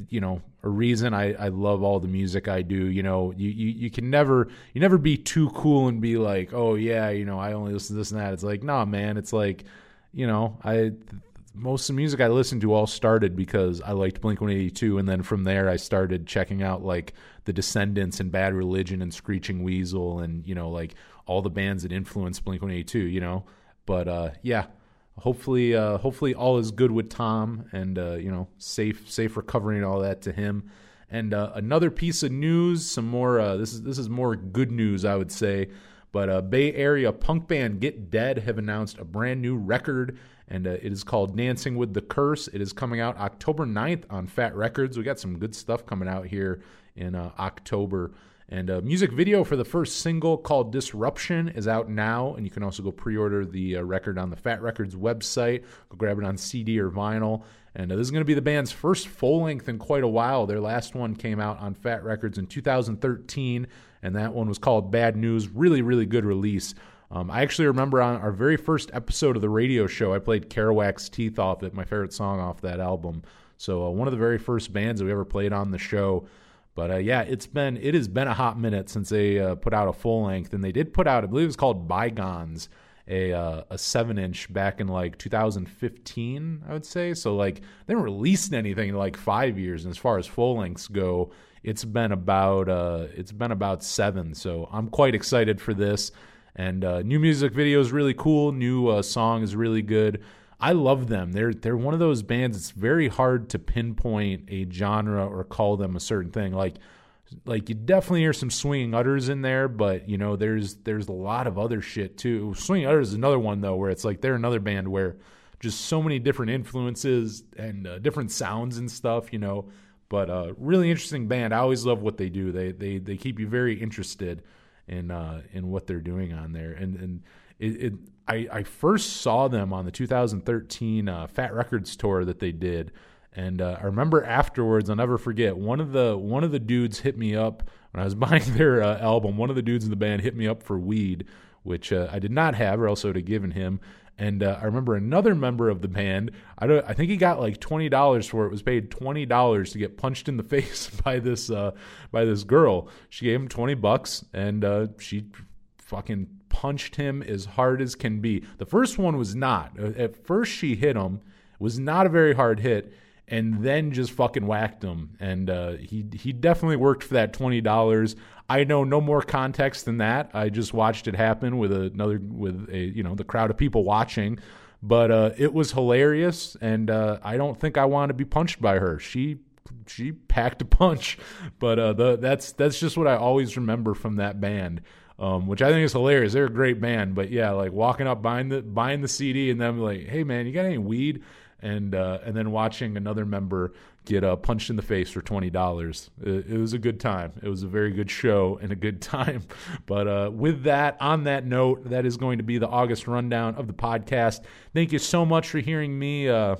you know a reason I, I love all the music I do. You know, you, you you can never you never be too cool and be like, oh yeah, you know, I only listen to this and that. It's like, nah, man. It's like, you know, I most of the music I listened to all started because I liked Blink One Eighty Two, and then from there I started checking out like the Descendents and Bad Religion and Screeching Weasel and you know like all the bands that influenced Blink One Eighty Two. You know, but uh, yeah hopefully uh, hopefully all is good with Tom and uh, you know safe safe recovery and all that to him. And uh, another piece of news, some more. Uh, this is this is more good news, I would say. But uh, Bay Area punk band Get Dead have announced a brand new record, and uh, it is called Dancing with the Curse. It is coming out October 9th on Fat Records. We got some good stuff coming out here in October. And a music video for the first single called Disruption is out now, and you can also go pre order the uh, record on the Fat Records website. Go grab it on CD or vinyl. And uh, this is going to be the band's first full length in quite a while. Their last one came out on Fat Records in 2013, and that one was called Bad News. Really, really good release. Um, I actually remember on our very first episode of the radio show, I played Kerouac's Teeth off it, my favorite song off that album. So, uh, one of the very first bands that we ever played on the show. But uh, yeah, it's been it has been a hot minute since they uh, put out a full length, and they did put out I believe it was called Bygones, a uh, a seven inch back in like 2015, I would say. So like they haven't released anything in like five years, and as far as full lengths go, it's been about uh, it's been about seven. So I'm quite excited for this, and uh, new music video is really cool. New uh, song is really good. I love them. They're they're one of those bands. It's very hard to pinpoint a genre or call them a certain thing. Like like you definitely hear some swinging utters in there, but you know there's there's a lot of other shit too. Swinging utters is another one though, where it's like they're another band where just so many different influences and uh, different sounds and stuff. You know, but uh, really interesting band. I always love what they do. They they they keep you very interested in uh, in what they're doing on there, and and it, it I, I first saw them on the 2013 uh, Fat Records tour that they did, and uh, I remember afterwards. I'll never forget. One of the one of the dudes hit me up when I was (laughs) buying their uh, album. One of the dudes in the band hit me up for weed, which uh, I did not have, or else I would have given him. And uh, I remember another member of the band. I don't. I think he got like twenty dollars for it. Was paid twenty dollars to get punched in the (laughs) face by this uh, by this girl. She gave him twenty bucks, and uh, she fucking punched him as hard as can be. The first one was not. Uh, At first, she hit him. It was not a very hard hit, and then just fucking whacked him. And uh, he he definitely worked for that twenty dollars. I know no more context than that. I just watched it happen with another with a you know the crowd of people watching. But uh, it was hilarious, and uh, I don't think I want to be punched by her. She she packed a punch, but uh, the, that's that's just what I always remember from that band um, which I think is hilarious. They're a great band, but yeah, like walking up buying the buying the CD and then like, hey man, you got any weed? And uh, and then watching another member get uh, punched in the face for twenty dollars. It, it, was a good time. It was a very good show and a good (laughs) time. But uh, with that, on that note, that is going to be the August rundown of the podcast. Thank you so much for hearing me uh,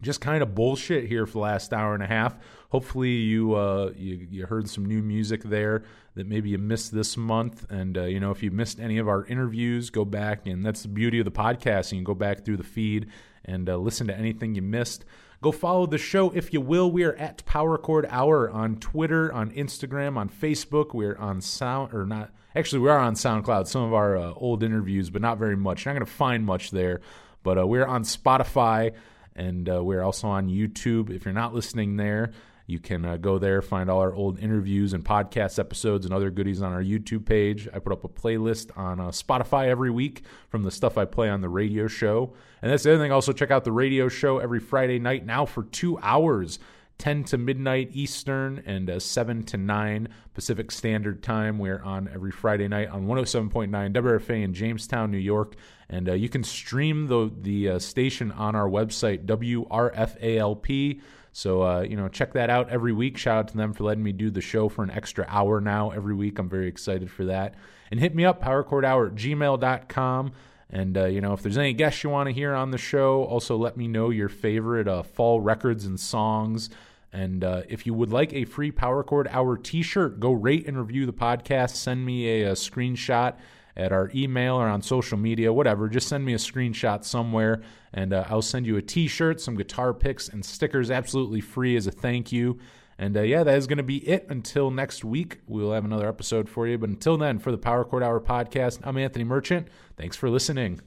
just kind of bullshit here for the last hour and a half. Hopefully, you uh, you, you heard some new music there that maybe you missed this month. And uh, you know, if you missed any of our interviews, go back and that's the beauty of the podcast. You can go back through the feed and uh, listen to anything you missed. Go follow the show if you will. We are at Power Chord Hour on Twitter, on Instagram, on Facebook. We're on Sound or not. Actually, we are on SoundCloud. Some of our uh, old interviews, but not very much. You're not going to find much there. But uh, we're on Spotify and uh, we're also on YouTube. If you're not listening there, you can uh, go there, find all our old interviews and podcast episodes and other goodies on our YouTube page. I put up a playlist on uh, Spotify every week from the stuff I play on the radio show. And that's the other thing. Also, check out the radio show every Friday night now for two hours. 10 to midnight Eastern and uh, 7 to 9 Pacific Standard Time. We're on every Friday night on 107.9 WRFA in Jamestown, New York. And uh, you can stream the, the uh, station on our website, WRFALP. So, uh, you know, check that out every week. Shout out to them for letting me do the show for an extra hour now every week. I'm very excited for that. And hit me up, powerchordhour at gmail.com. And, uh, you know, if there's any guests you want to hear on the show, also let me know your favorite uh, fall records and songs. And uh, if you would like a free Power Chord Hour t shirt, go rate and review the podcast. Send me a, a screenshot at our email or on social media, whatever. Just send me a screenshot somewhere and uh, I'll send you a t shirt, some guitar picks, and stickers absolutely free as a thank you. And uh, yeah, that is going to be it until next week. We'll have another episode for you. But until then, for the Power Chord Hour podcast, I'm Anthony Merchant. Thanks for listening.